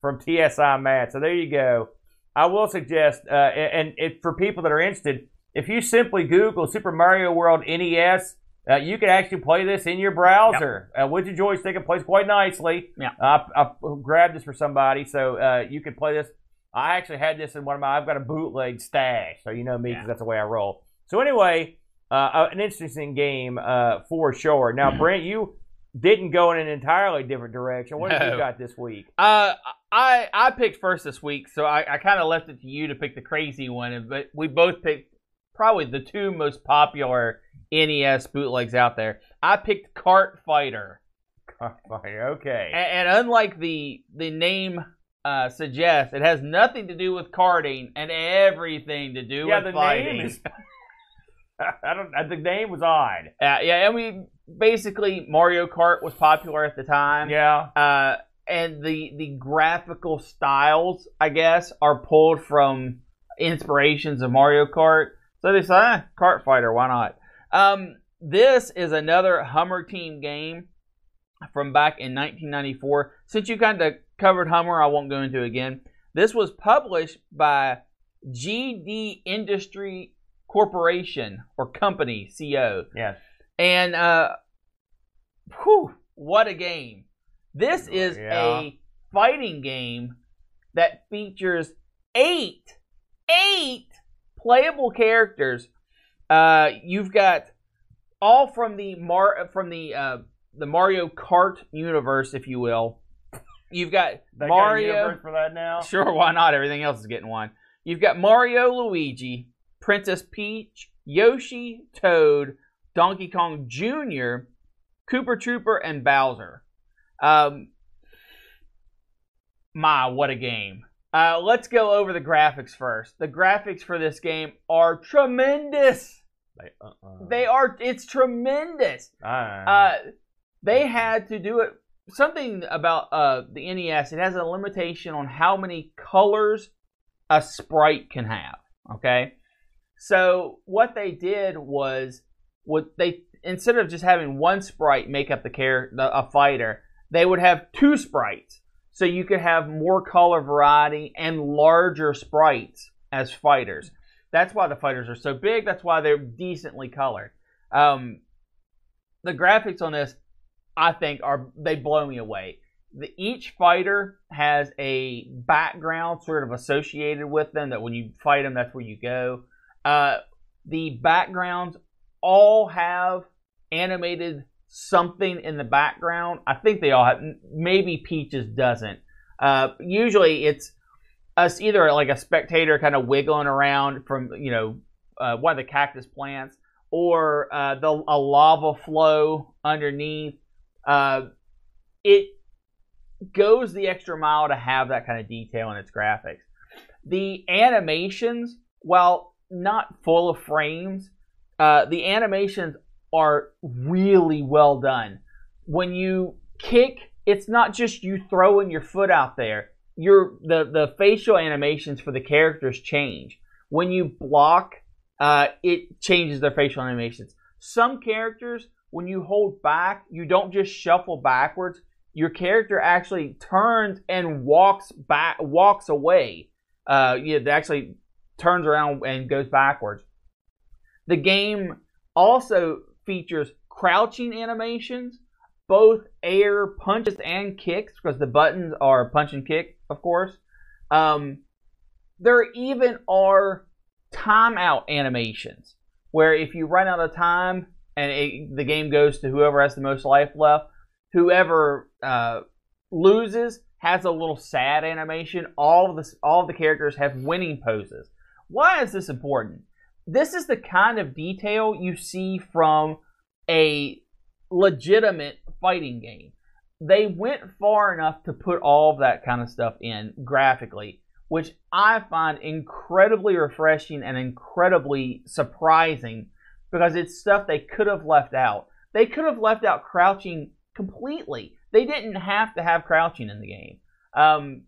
from TSI Matt. So there you go. I will suggest, uh, and, and if, for people that are interested, if you simply Google Super Mario World NES, uh, you can actually play this in your browser uh, with your joystick. It plays quite nicely. Yeah. I, I grabbed this for somebody, so uh, you can play this. I actually had this in one of my. I've got a bootleg stash, so you know me because Yeah. that's the way I roll. So anyway, uh, uh, an interesting game uh, for sure. Now, Brent, you didn't go in an entirely different direction. What have you got this week? Uh, I I picked first this week, so I, I kind of left it to you to pick the crazy one, but we both picked probably the two most popular NES bootlegs out there. I picked Kart Fighter, Okay. and, and unlike the the name uh, suggests, it has nothing to do with karting and everything to do Yeah, with the fighting. name is. I don't. The name was odd. Uh, yeah, I mean, basically Mario Kart was popular at the time. Yeah. uh, and the the graphical styles, I guess, are pulled from inspirations of Mario Kart. So they say, ah, Kart Fighter, why not? Um, this is another Hummer Team game from back in 1994. Since you kind of covered Hummer, I won't go into it again. This was published by GD Industry Corporation or Company, CO. Yes. And uh whew, what a game. This is Yeah. a fighting game that features eight eight playable characters. Uh you've got all from the Mar from the uh the Mario Kart universe, if you will. You've got They Mario universe for that now. Sure, why not? Everything else is getting one. You've got Mario, Luigi, Princess Peach, Yoshi, Toad, Donkey Kong Jr., Koopa Troopa, and Bowser. Um, my, what a game. Uh, let's go over the graphics first. The graphics for this game are tremendous. They, uh-uh. They are, it's tremendous. Uh, they had to do it. Something about uh, the NES. It has a limitation on how many colors a sprite can have. Okay, So what they did was what they instead of just having one sprite make up the character a fighter, they would have two sprites. So you could have more color variety and larger sprites as fighters. That's why the fighters are so big. That's why they're decently colored. Um, the graphics on this, I think, are they blow me away. The, each fighter has a background sort of associated with them that when you fight them, that's where you go. Uh, the backgrounds all have animated something in the background. I think they all have. Maybe Peaches doesn't. Uh, usually it's us either like a spectator kind of wiggling around from you know uh, one of the cactus plants or uh, the a lava flow underneath. Uh, it goes the extra mile to have that kind of detail in its graphics. The animations, while not full of frames, uh, the animations are really well done. When you kick, it's not just you throwing your foot out there. Your the the facial animations for the characters change. When you block, uh, it changes their facial animations. Some characters, when you hold back, you don't just shuffle backwards. Your character actually turns and walks back, walks away. Uh, yeah, it actually turns around and goes backwards. The game also features crouching animations, both air punches and kicks, because the buttons are punch and kick, of course. Um, there even are timeout animations, where if you run out of time and it, the game goes to whoever has the most life left, whoever uh, loses has a little sad animation. All of the all of the characters have winning poses. Why is this important? This is the kind of detail you see from a legitimate fighting game. They went far enough to put all of that kind of stuff in graphically, which I find incredibly refreshing and incredibly surprising because it's stuff they could have left out. They could have left out crouching completely. They didn't have to have crouching in the game. Um,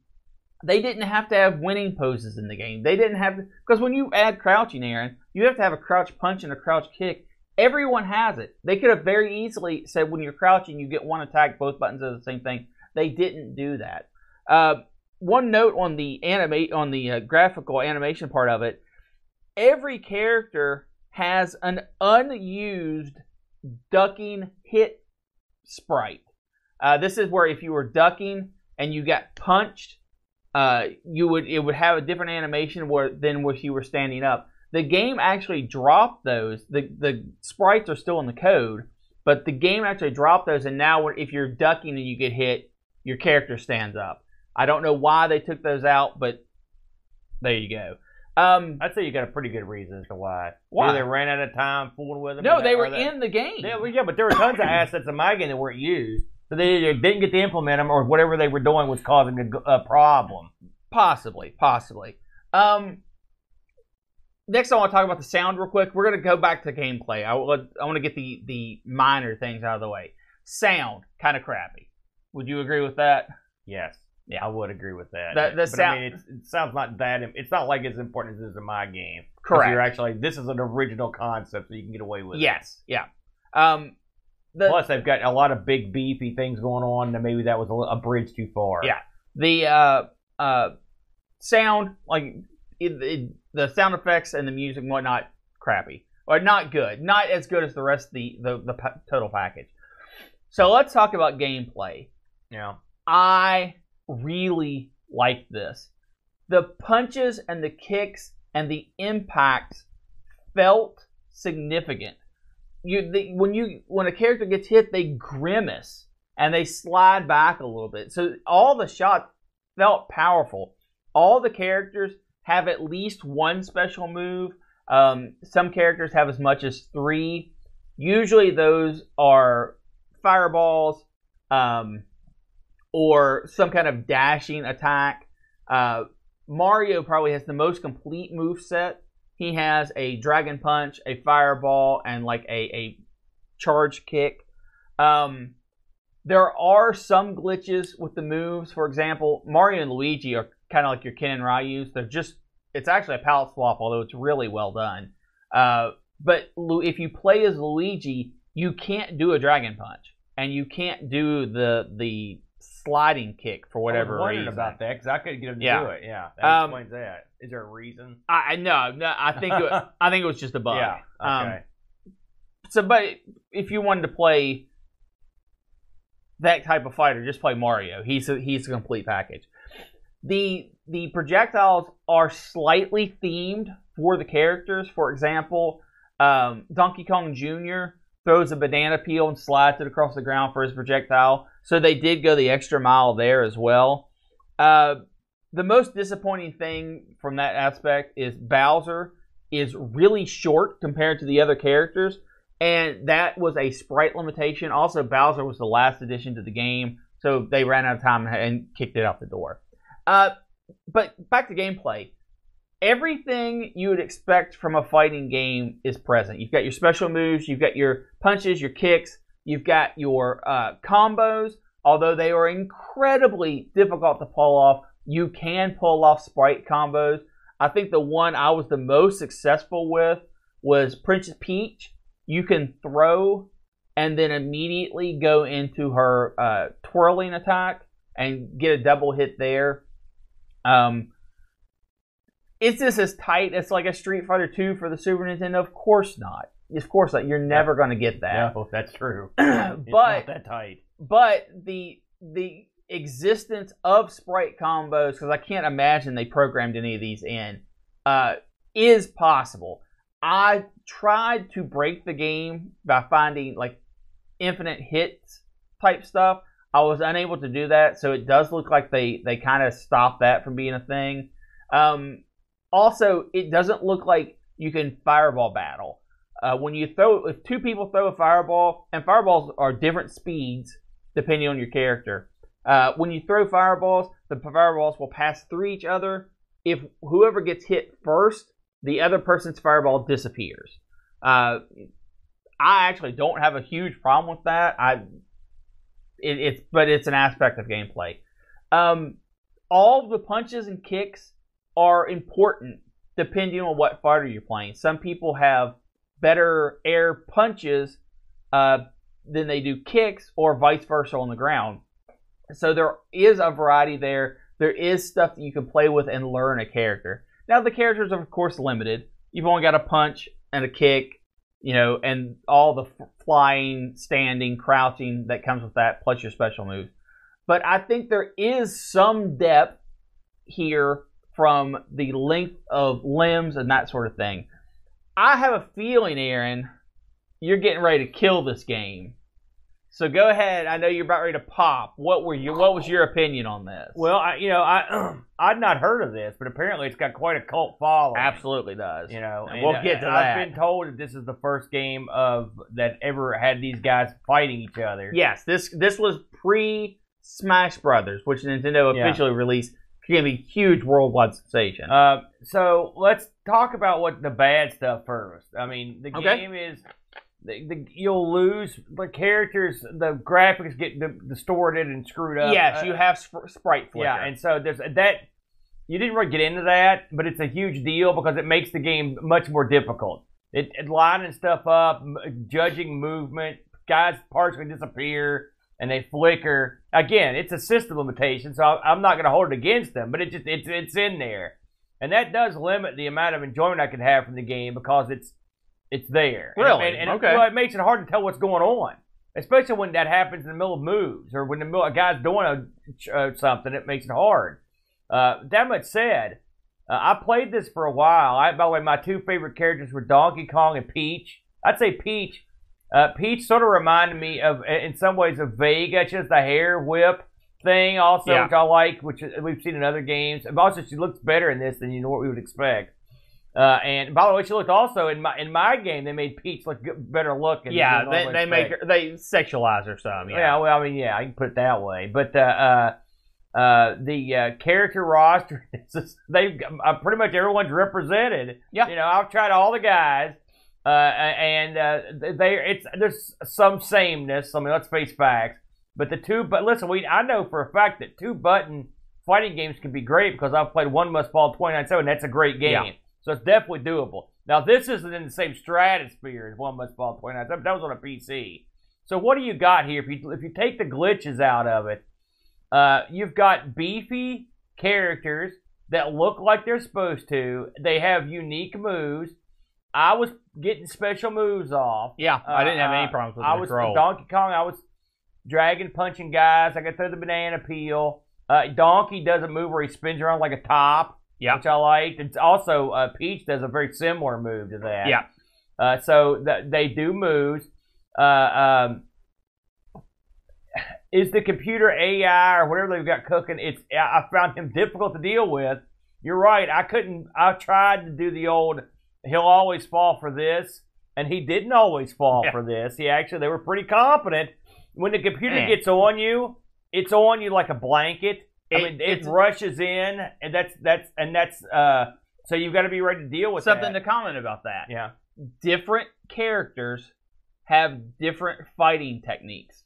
they didn't have to have winning poses in the game. They didn't have because when you add crouching, Aaron, you have to have a crouch punch and a crouch kick. Everyone has it. They could have very easily said when you're crouching, you get one attack, both buttons are the same thing. They didn't do that. Uh, one note on the animate on the uh, graphical animation part of it: every character has an unused ducking hit sprite. Uh, this is where if you were ducking and you got punched, uh, you would it would have a different animation where, than if you were standing up. The game actually dropped those. The the sprites are still in the code, but the game actually dropped those. And now, if you're ducking and you get hit, your character stands up. I don't know why they took those out, but there you go. Um, I'd say you got a pretty good reason as to why. Why? Either they ran out of time fooling with them. no, they were in the game. Yeah, well, yeah, but there were tons of assets in my game that weren't used. So they didn't get to implement them, or whatever they were doing was causing a, a problem. Possibly, possibly. Um, next, I want to talk about the sound real quick. We're gonna go back to gameplay. I, want- I want to get the the minor things out of the way. Sound kind of crappy. Would you agree with that? Yes. Yeah. I would agree with that. The- the but sound- I mean, it's, it sounds not that. It's not like as important as it is in my game. Correct. You're actually this is an original concept, so you can get away with it. Yes. Yeah. Um, the Plus, they've got a lot of big beefy things going on, and maybe that was a, a bridge too far. Yeah. the uh, uh, sound like it, it, the sound effects and the music and whatnot crappy or not good not as good as the rest of the the, the pa- total package so let's talk about gameplay Yeah. i really like this the punches and the kicks and the impacts felt significant you when you when a character gets hit they grimace and they slide back a little bit. So all the shots felt powerful. All the characters have at least one special move. Um, some characters have as much as three. Usually those are fireballs um, or some kind of dashing attack. Uh, mario probably has the most complete move set he has a dragon punch a fireball and like a, a charge kick um, there are some glitches with the moves. For example, Mario and Luigi are kind of like your Ken and Ryu's. They're just it's actually a palette swap, although it's really well done. Uh, but if you play as Luigi, you can't do a dragon punch, and you can't do the the sliding kick for whatever I was reason. about that because I couldn't get him to Yeah. do it. Yeah, that Um, explains that. Is there a reason? I I- no, no, I think it, I think it was just a bug. Yeah. Um, Okay. so, but if you wanted to play that type of fighter, just play Mario. He's a, he's a complete package. The the projectiles are slightly themed for the characters. For example, um, Donkey Kong Jr. throws a banana peel and slides it across the ground for his projectile. So they did go the extra mile there as well. Uh, the most disappointing thing from that aspect is Bowser is really short compared to the other characters, and that was a sprite limitation. Also, Bowser was the last addition to the game, so they ran out of time and kicked it out the door. Uh, but back to gameplay. Everything you would expect from a fighting game is present. You've got your special moves, you've got your punches, your kicks, you've got your uh, combos. Although they are incredibly difficult to pull off, you can pull off sprite combos. I think the one I was the most successful with was Princess Peach. You can throw and then immediately go into her uh, twirling attack and get a double hit there. Um, is this as tight as like a Street Fighter 2 for the Super Nintendo? Of course not. Of course not. You're never going to get that. No, that's true. It's but not that tight. but the the existence of sprite combos because I can't imagine they programmed any of these in uh, is possible. I tried to break the game by finding like infinite hits type stuff. I was unable to do that, so it does look like they they kind of stopped that from being a thing. Um, also, it doesn't look like you can fireball battle. Uh, when you throw, if two people throw a fireball, and fireballs are different speeds depending on your character. Uh, when you throw fireballs, the fireballs will pass through each other. If whoever gets hit first, the other person's fireball disappears. Uh, I actually don't have a huge problem with that. I, it, it's but it's an aspect of gameplay. Um, all the punches and kicks are important depending on what fighter you're playing. Some people have better air punches uh, than they do kicks, or vice versa on the ground. So there is a variety there. There is stuff that you can play with and learn a character. Now the characters are of course limited. You've only got a punch and a kick, you know, and all the flying, standing, crouching that comes with that, plus your special moves. But I think there is some depth here from the length of limbs and that sort of thing. I have a feeling, Aaron, you're getting ready to kill this game. So go ahead. I know you're about ready to pop. What were you? What was your opinion on this? Well, I, you know, I I'd not heard of this, but apparently it's got quite a cult following. absolutely does. You know, And we'll and, get to uh, that. I've been told that this is the first game of that ever had these guys fighting each other. Yes, this this was pre Smash Brothers, which Nintendo Yeah. officially released. Became a huge worldwide sensation. Uh, so let's talk about what the bad stuff first. I mean, the Okay. game is the, the, you'll lose the characters. The graphics get di- distorted and screwed up. yes, Uh, you have sp- sprite flicker. Yeah, and so there's that. You didn't really get into that, but it's a huge deal because it makes the game much more difficult. It, it lining stuff up, m- judging movement, guys partially disappear and they flicker. Again, it's a system limitation, so I- I'm not going to hold it against them, but it just it's it's in there, and that does limit the amount of enjoyment I can have from the game because it's it's there. Really? and, and Okay. It, well, it makes it hard to tell what's going on, especially when that happens in the middle of moves or when the middle, a guy's doing a, uh, something. It makes it hard. Uh, that much said, uh, I played this for a while. I, by the way, my two favorite characters were Donkey Kong and Peach. I'd say Peach. Uh, Peach sort of reminded me of, in some ways, of Vega, just the hair whip thing, also, Yeah. which I like, which we've seen in other games. And also, she looks better in this than you know what we would expect. Uh, and by the way, she looked also in my in my game. They made Peach look good, better looking. yeah, they, they make her, they sexualize her some. Yeah. Yeah, well, I mean, yeah, I can put it that way. But uh, uh, uh, the uh, character roster, they've uh, pretty much everyone's represented. Yeah. you know, I've tried all the guys, uh, and uh, they it's there's some sameness. I mean, let's face facts. But the two, but listen, we I know for a fact that two button fighting games can be great because I've played one must fall twenty nine seven. That's a great game. Yeah. So it's definitely doable. Now this isn't in the same stratosphere as One Must Fall 29. That, that was on a PC. So what do you got here? If you if you take the glitches out of it, uh, you've got beefy characters that look like they're supposed to. They have unique moves. I was getting special moves off. Yeah, I didn't have Uh, any problems with I the was control. Donkey Kong. I was dragon punching guys. I could throw the banana peel. Uh, Donkey does a move where he spins around like a top, Yeah. which I liked. It's also uh, Peach does a very similar move to that. Yeah. Uh, so that they do moves. Uh, um, is the computer AI or whatever they've got cooking? It's I I found him difficult to deal with. You're right. I couldn't. I tried to do the old. He'll always fall for this, and he didn't always fall Yeah. for this. He actually they were pretty competent. When the computer Man. gets on you, it's on you like a blanket. I It- mean, it rushes in, and that's that's and that's uh. So you've got to be ready to deal with that. Something that. to comment about that. yeah. different characters have different fighting techniques.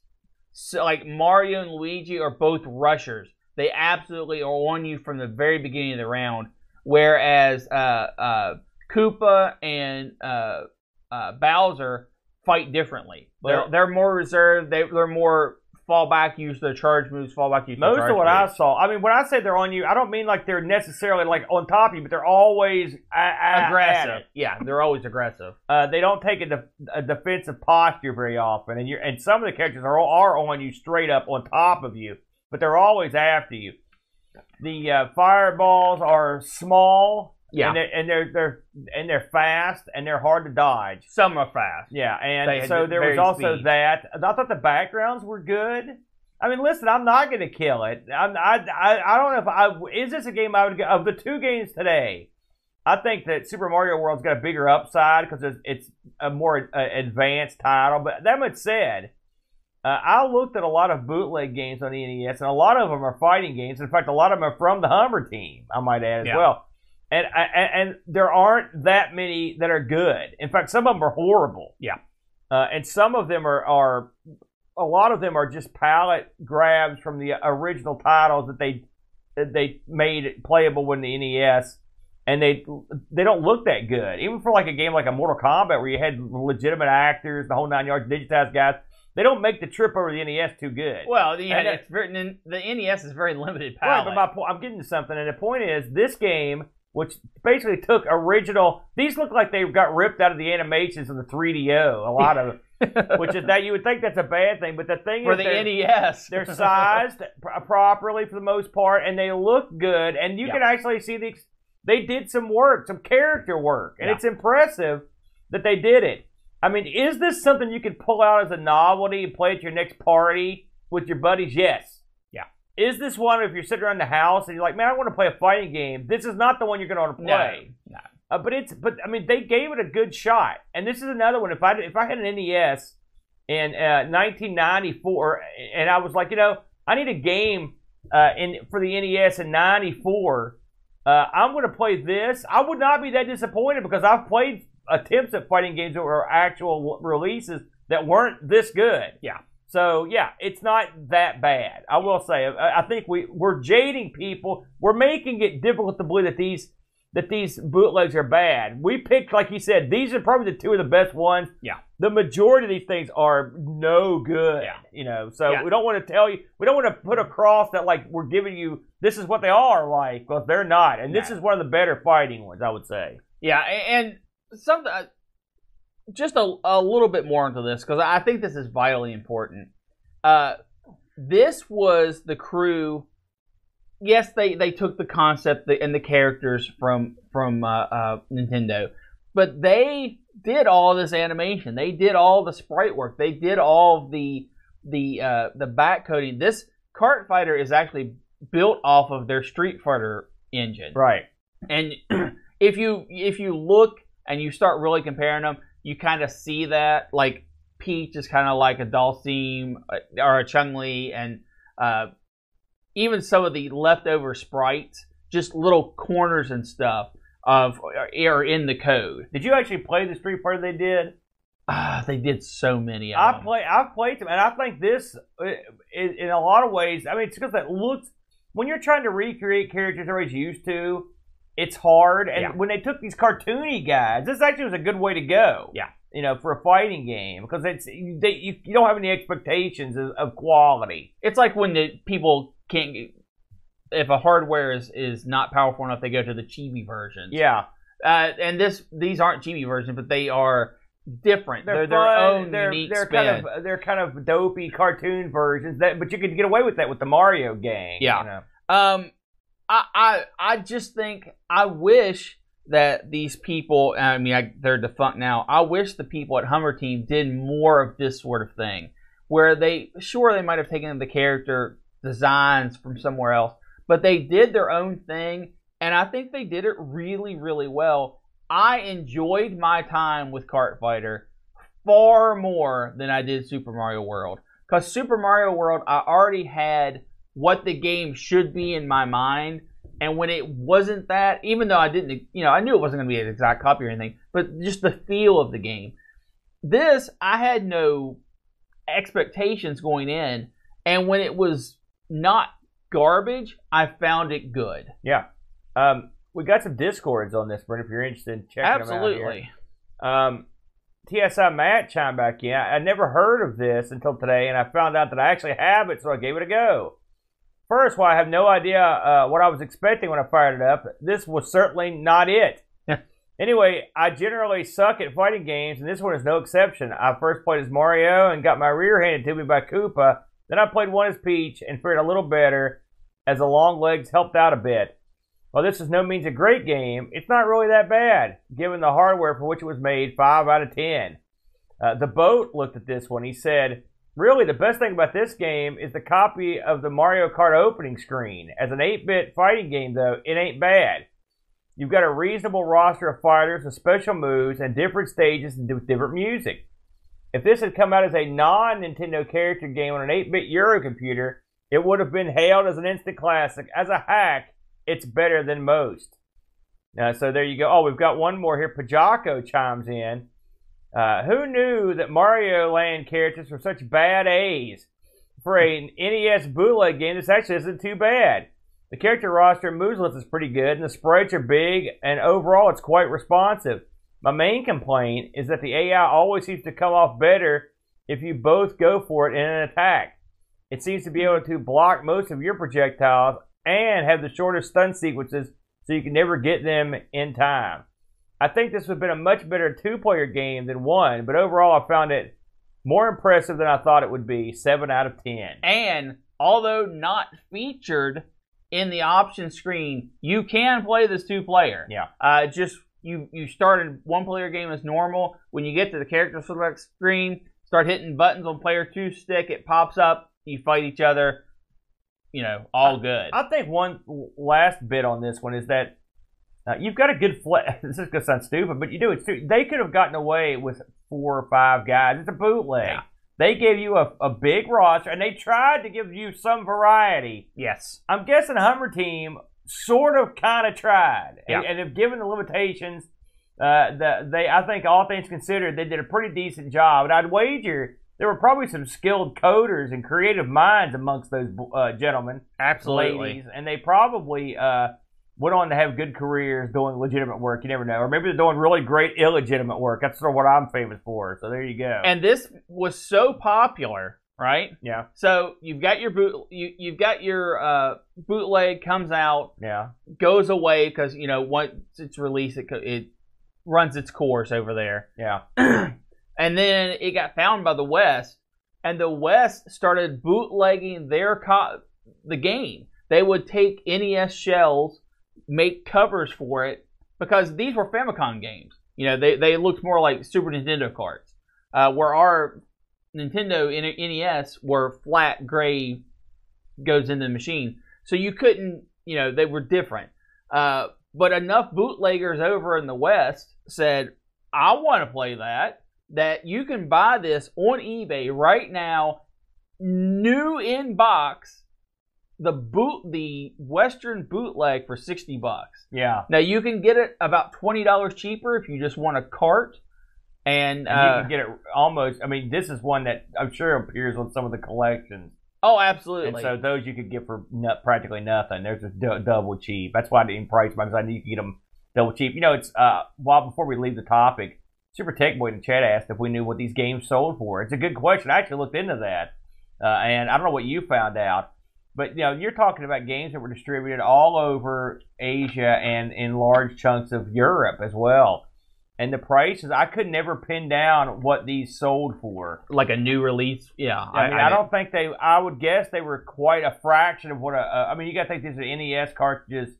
So, like Mario and Luigi are both rushers. They absolutely are on you from the very beginning of the round. Whereas uh, uh, Koopa and uh, uh, Bowser fight differently. They're, they're more reserved. They, they're more fall back, use their charge moves, fall back, use Most of what I saw, I mean, when I say they're on you, I don't mean like they're necessarily like on top of you, but they're always a- aggressive. Yeah, they're always aggressive. Uh, they don't take a, def- a defensive posture very often, and you and some of the characters are are on you straight up on top of you, but they're always after you. The uh, fireballs are small, Yeah, and they're, and they're they're and they're fast, and they're hard to dodge. some are fast. Yeah, and so there was also speed. that. I thought the backgrounds were good. I mean, listen, I'm not going to kill it. I'm, I, I, I don't know if I is this a game I would of the two games today. I think that Super Mario World's got a bigger upside because it's, it's a more uh, advanced title. But that much said, uh, I looked at a lot of bootleg games on the NES, and a lot of them are fighting games. In fact, a lot of them are from the Hummer team. I might add as Yeah. well. And, and and there aren't that many that are good. In fact, some of them are horrible. Yeah. Uh, and some of them are, are a lot of them are just palette grabs from the original titles that they that they made playable with the NES, and they they don't look that good. Even for like a game like a Mortal Kombat where you had legitimate actors, the whole nine yards, digitized guys, they don't make the trip over the NES too good. Well, the, And it's very, the NES is very limited Right, palette. but my point, I'm getting to something, and the point is, this game, which basically took original, these look like they got ripped out of the animations of the 3DO. A lot of, which is that you would think that's a bad thing, but the thing for is, the they're, NES. they're sized properly for the most part, and they look good, and you Yeah. can actually see the they did some work, some character work, and Yeah. it's impressive that they did it. I mean, is this something you could pull out as a novelty and play at your next party with your buddies? Yes. Is this one if you're sitting around the house and you're like, man, I want to play a fighting game? This is not the one you're going to want to play. no. Uh, but it's but I mean they gave it a good shot, and this is another one. If I if I had an NES in uh, 1994, and I was like, you know, I need a game uh, in for the NES in '94. Uh, I'm going to play this. I would not be that disappointed because I've played attempts at fighting games that were actual releases that weren't this good. Yeah. So yeah, it's not that bad. I will say. I, think we we're jading people. We're making it difficult to believe that these that these bootlegs are bad. We picked, like you said, these are probably the two of the best ones. Yeah. The majority of these things are no good. Yeah. You know, so Yeah. we don't want to tell you. We don't want to put across that like we're giving you this is what they are like because they're not. And this is one of the better fighting ones, I would say. Yeah, and something uh, just a, a little bit more into this because I think this is vitally important. Uh, this was the crew. Yes, they, they took the concept and the characters from from uh, uh, Nintendo, but they did all this animation. They did all the sprite work. They did all the the uh, the back coding. This Kart Fighter is actually built off of their Street Fighter engine Right. and if you if you look and you start really comparing them, you kind of see that like Peach is kind of like a Dhalsim uh, or a Chun-Li, and uh, even some of the leftover sprites, just little corners and stuff of are in the code. Did you actually play the Street Fighter they did? Ah, they did so many. Of I them. play. I've played them, and I think this, uh, in, in a lot of ways, I mean, it's because it looks when you're trying to recreate characters everybody's used to. It's hard. And Yeah. when they took these cartoony guys, this actually was a good way to go. Yeah. You know, for a fighting game because it's they, you, you don't have any expectations of, of quality. It's like when the people can't. If a hardware is, is not powerful enough, they go to the chibi version. Yeah, Uh, and this these aren't chibi versions, but they are different. they're, They're, their own they're, unique they're spin. kind of they're kind of dopey cartoon versions. That but you could get away with that with the Mario game. Yeah. you know? Um, I, I just think I wish that these people. I mean, I, they're defunct now. I wish the people at Hummer Team did more of this sort of thing, where they sure they might have taken the character designs from somewhere else, but they did their own thing, and I think they did it really, really well. I enjoyed my time with Kart Fighter far more than I did Super Mario World. Because Super Mario World, I already had what the game should be in my mind. And when it wasn't that, even though I didn't, you know, I knew it wasn't going to be an exact copy or anything, but just the feel of the game. This, I had no expectations going in. And when it was not garbage, I found it good. Yeah. Um, we got some discords on this, Brent. If you're interested in checking them out. Absolutely. Um, TSI Matt chimed back in. I never heard of this until today, and I found out that I actually have it, so I gave it a go. First, while I have no idea uh, what I was expecting when I fired it up, this was certainly not it. anyway, I generally suck at fighting games, and this one is no exception. I first played as Mario and got my rear handed to me by Koopa. Then I played one as Peach and fared a little better as the long legs helped out a bit. While this is no means a great game, it's not really that bad, given the hardware for which it was made, 5 out of 10. Uh, the Boat looked at this one. He said, Really, the best thing about this game is the copy of the Mario Kart opening screen. As an 8 bit fighting game, though, it ain't bad. You've got a reasonable roster of fighters with special moves and different stages and different music. If this had come out as a non Nintendo character game on an 8 bit Euro computer, it would have been hailed as an instant classic. As a hack, it's better than most. Uh, so there you go. Oh, we've got one more here. Pajako chimes in. Uh, who knew that Mario Land characters were such bad A's? For an NES bootleg game, this actually isn't too bad. The character roster and moves is pretty good, and the sprites are big, and overall it's quite responsive. My main complaint is that the AI always seems to come off better if you both go for it in an attack. It seems to be able to block most of your projectiles and have the shortest stun sequences so you can never get them in time. I think this would have been a much better two player game than one, but overall I found it more impressive than I thought it would be. 7 out of 10. And although not featured in the option screen, you can play this two player. Yeah. Uh, just you you started one player game as normal. When you get to the character select screen, start hitting buttons on player two stick. It pops up. You fight each other. You know, all good. I think one last bit on this one is that uh, you've got a good flex. This is going to sound stupid, but you do it too. They could have gotten away with four or five guys. It's a bootleg. Yeah. They gave you a, a big roster, and they tried to give you some variety. yes. I'm guessing Hummer Team sort of kind of tried, Yeah. and, and if given the limitations, uh, the, they I think all things considered, they did a pretty decent job. And I'd wager there were probably some skilled coders and creative minds amongst those uh, gentlemen, Absolutely. ladies, and they probably uh, went on to have good careers doing legitimate work. You never know, or maybe they're doing really great illegitimate work. That's sort of what I'm famous for. So there you go. And this was so popular, right? yeah, So you've got your boot, you you've got your uh, bootleg comes out, yeah, goes away because you know once it's released, it it runs its course over there, yeah, and then it got found by the West, and the West started bootlegging their co- the game. They would take NES shells, make covers for it because these were Famicom games. You know, they they looked more like Super Nintendo cards, uh, where our Nintendo NES were flat gray goes into the machine. So you couldn't, you know, they were different. Uh, but enough bootleggers over in the West said, I want to play that, that you can buy this on eBay right now, new in box, the boot, the Western bootleg for 60 bucks. yeah. Now you can get it about $20 cheaper if you just want a cart. And, And you uh, can get it almost. I mean, this is one that I'm sure appears on some of the collections. Oh, absolutely. And so those you could get for no, practically nothing. They're just du- double cheap. That's why I didn't price them because I knew you could get them double cheap. You know, it's uh, while before we leave the topic, Super Tech Boy in the chat asked if we knew what these games sold for. It's a good question. I actually looked into that, uh, and I don't know what you found out, but you know, you're talking about games that were distributed all over Asia and in large chunks of Europe as well. And the prices, I could never pin down what these sold for. like a new release. Yeah. I, mean, I, don't think they. I would guess they were quite a fraction of what a. a I mean, you got to think these are NES cartridges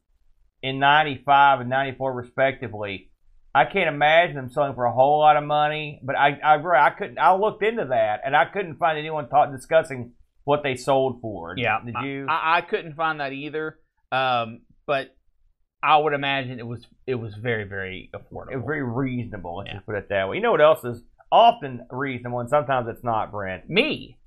in '95 and '94 respectively. I can't imagine them selling for a whole lot of money, but I, I agree. I couldn't. I looked into that, and I couldn't find anyone talk, discussing what they sold for. Yeah. Did you? I, I couldn't find that either. Um, but I would imagine it was it was very very affordable. it was very reasonable. Let's Yeah. just put it that way. You know what else is often reasonable, and sometimes it's not, Brent. Me.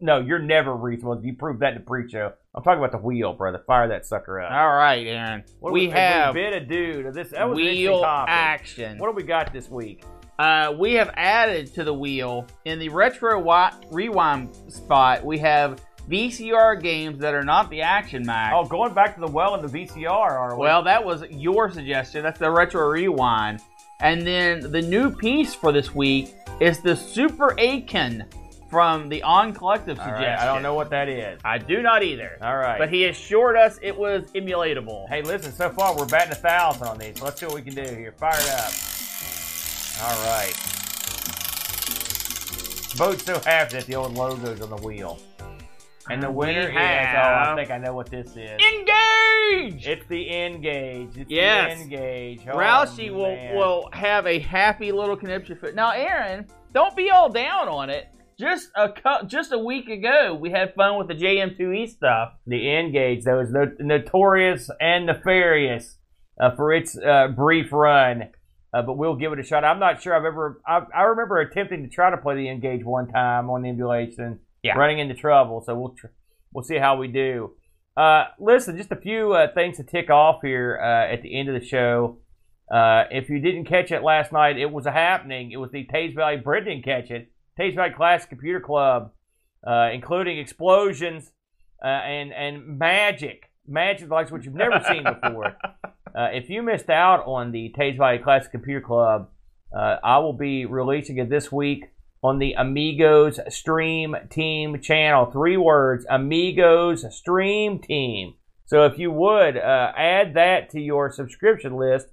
No, you're never reasonable. You proved that in the pre-show. I'm talking about the wheel, brother. Fire that sucker up. All right, Aaron. What do we if have bit ado to this. That was wheel action. What do we got this week? Uh, we have added to the wheel in the retro wi- rewind spot. We have VCR games that are not the Action Max. Oh, going back to the well in the VCR, are we? Well, that was your suggestion. That's the retro rewind. And then the new piece for this week is the Super A'Can from the On Collective All suggestion. right, I don't know what that is. I do not either. All right. But he assured us it was emulatable. hey, listen. So far, we're batting a thousand on these. Let's see what we can do here. Fire it up. All right. Boat's so happy that the old logo's on the wheel. And the We winner is. Oh, I think I know what this is. Engage! It's the N-Gage. It's Yes. the N-Gage. Oh, Rousey will, man. will have a happy little conniption fit. Now, Aaron, don't be all down on it. Just a just a week ago, we had fun with the JM2E stuff. The N-Gage, though, is no- notorious and nefarious uh, for its uh, brief run. Uh, but we'll give it a shot. I'm not sure I've ever. I, I remember attempting to try to play the N-Gage one time on emulation, Yeah. running into trouble. So we'll tr- we'll see how we do. Uh, listen, just a few uh, things to tick off here uh, at the end of the show. Uh, if you didn't catch it last night, it was a happening. It was the Tays Valley. Brent didn't catch it. Tays Valley Classic Computer Club, uh, including explosions uh, and and magic, magic like what you've never seen before. Uh, if you missed out on the Tays Valley Classic Computer Club, uh, I will be releasing it this week on the Amigos Stream Team channel. Three words: Amigos Stream Team. So if you would uh, add that to your subscription list,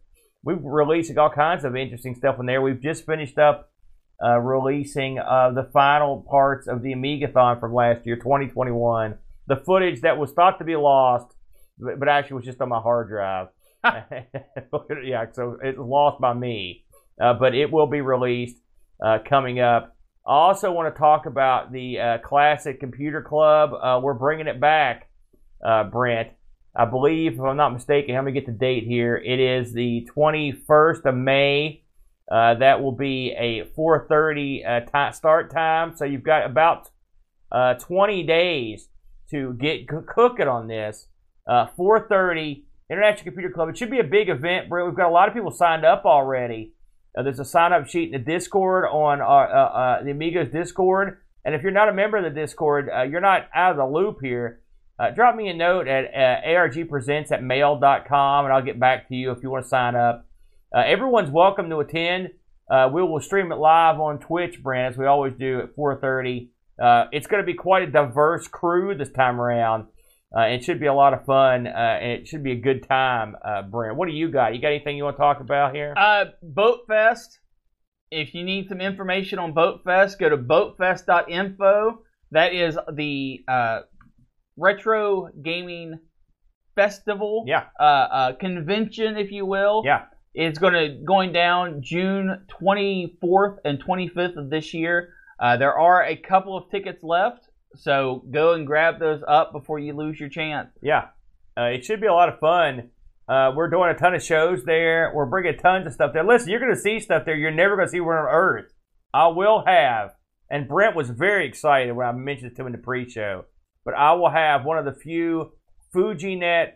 we're releasing all kinds of interesting stuff in there. We've just finished up uh, releasing uh, the final parts of the Amigathon from last year, 2021. The footage that was thought to be lost, but actually was just on my hard drive. yeah, so it's lost by me, uh, but it will be released uh, coming up. I also want to talk about the uh, Classic Computer Club. Uh, we're bringing it back, uh, Brent. I believe, if I'm not mistaken, let me get the date here. It is the 21st of May. Uh, that will be a 4:30 uh, ti start time. So you've got about uh, 20 days to get c- cooking on this. Uh, 4:30 International Computer Club. It should be a big event, Brent. We've got a lot of people signed up already. Uh, there's a sign up sheet in the Discord on our, uh, uh, the Amigos Discord. And if you're not a member of the Discord, uh, you're not out of the loop here. Uh, drop me a note at uh, argpresents at mail.com and I'll get back to you if you want to sign up. Uh, everyone's welcome to attend. Uh, we will stream it live on Twitch, Brent, as we always do at 4:30. Uh, it's going to be quite a diverse crew this time around. Uh, it should be a lot of fun, uh, and it should be a good time, uh, Brent. What do you got? You got anything you want to talk about here? Uh, Boat Fest. If you need some information on Boat Fest, go to boatfest.info. That is the uh, retro gaming festival, Yeah. uh, uh, convention, if you will. Yeah. It's going to going down June 24th and 25th of this year. Uh, there are a couple of tickets left, so go and grab those up before you lose your chance. Yeah, uh, it should be a lot of fun. Uh, we're doing a ton of shows there. We're bringing tons of stuff there. Listen, you're going to see stuff there you're never going to see on Earth. I will have, and Brent was very excited when I mentioned it to him in the pre-show. But I will have one of the few FujiNet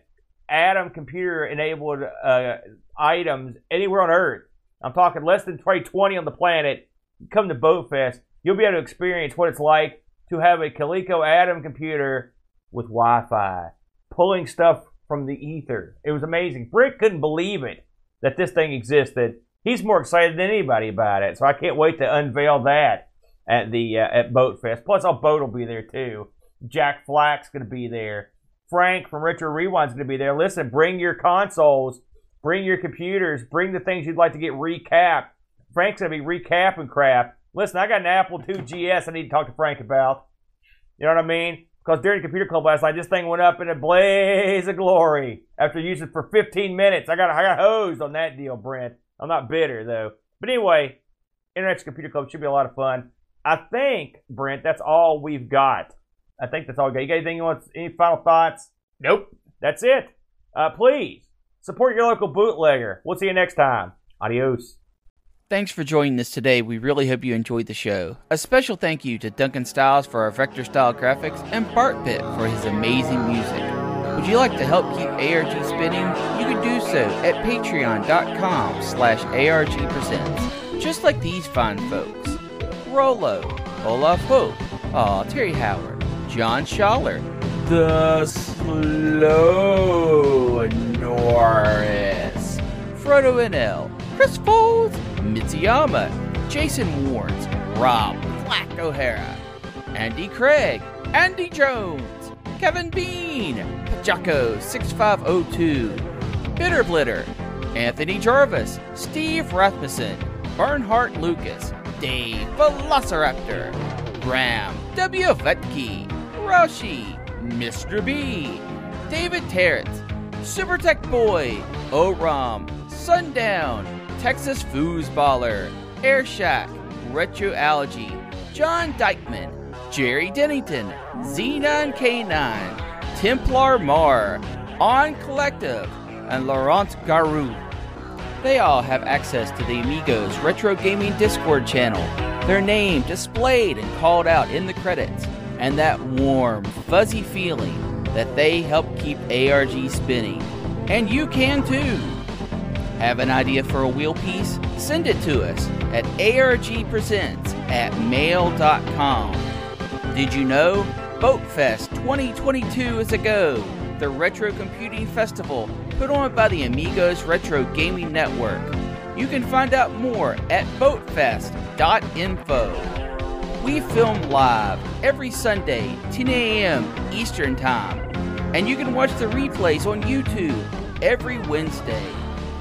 Adam computer-enabled uh, items anywhere on Earth. I'm talking less than probably 20 on the planet. Come to Boat Fest. You'll be able to experience what it's like to have a Coleco Adam computer with Wi-Fi, pulling stuff from the ether. It was amazing. Brick couldn't believe it that this thing existed. He's more excited than anybody about it, so I can't wait to unveil that at the uh, at Boat Fest. Plus, our boat will be there too. Jack Flack's going to be there. Frank from Retro Rewind's going to be there. Listen, bring your consoles, bring your computers, bring the things you'd like to get recapped. Frank's going to be recapping crap. Listen, I got an Apple II GS I need to talk to Frank about. You know what I mean? Because during the computer club last night, this thing went up in a blaze of glory after using it for 15 minutes. I got I got hosed on that deal, Brent. I'm not bitter though. But anyway, Internet Computer Club should be a lot of fun. I think, Brent, that's all we've got. I think that's all we got. You got anything you want? Any final thoughts? Nope. That's it. Uh, please support your local bootlegger. We'll see you next time. Adios. Thanks for joining us today. We really hope you enjoyed the show. A special thank you to Duncan Styles for our vector style graphics and Bart Pitt for his amazing music. Would you like to help keep ARG spinning? You can do so at patreon.com slash argpresents. Just like these fine folks. Rolo, Olaf Hope, Aw, Terry Howard, John Schaller, The Slow Norris, Frodo NL, Chris Folds, Mitsuyama, Jason Warnes, Rob Flack O'Hara, Andy Craig, Andy Jones, Kevin Bean, Pajaco 6502, Bitter Blitter, Anthony Jarvis, Steve Rasmussen, Bernhardt Lucas, Dave Velociraptor, Graham W. Vetke, Roshi, Mr. B, David Terrett, Super Tech Boy, Oram, Sundown, Texas Foosballer, Air Shack, Retro Algae, John Dykeman, Jerry Dennington, Xenon K9, Templar Mar, On Collective, and Laurent Garou. They all have access to the Amigos Retro Gaming Discord channel, their name displayed and called out in the credits, and that warm, fuzzy feeling that they help keep ARG spinning. And you can too! Have an idea for a wheel piece? Send it to us at argpresents at mail.com. Did you know? BoatFest 2022 is a go, the retro computing festival put on by the Amigos Retro Gaming Network. You can find out more at boatfest.info. We film live every Sunday, 10 a.m. Eastern Time, and you can watch the replays on YouTube every Wednesday.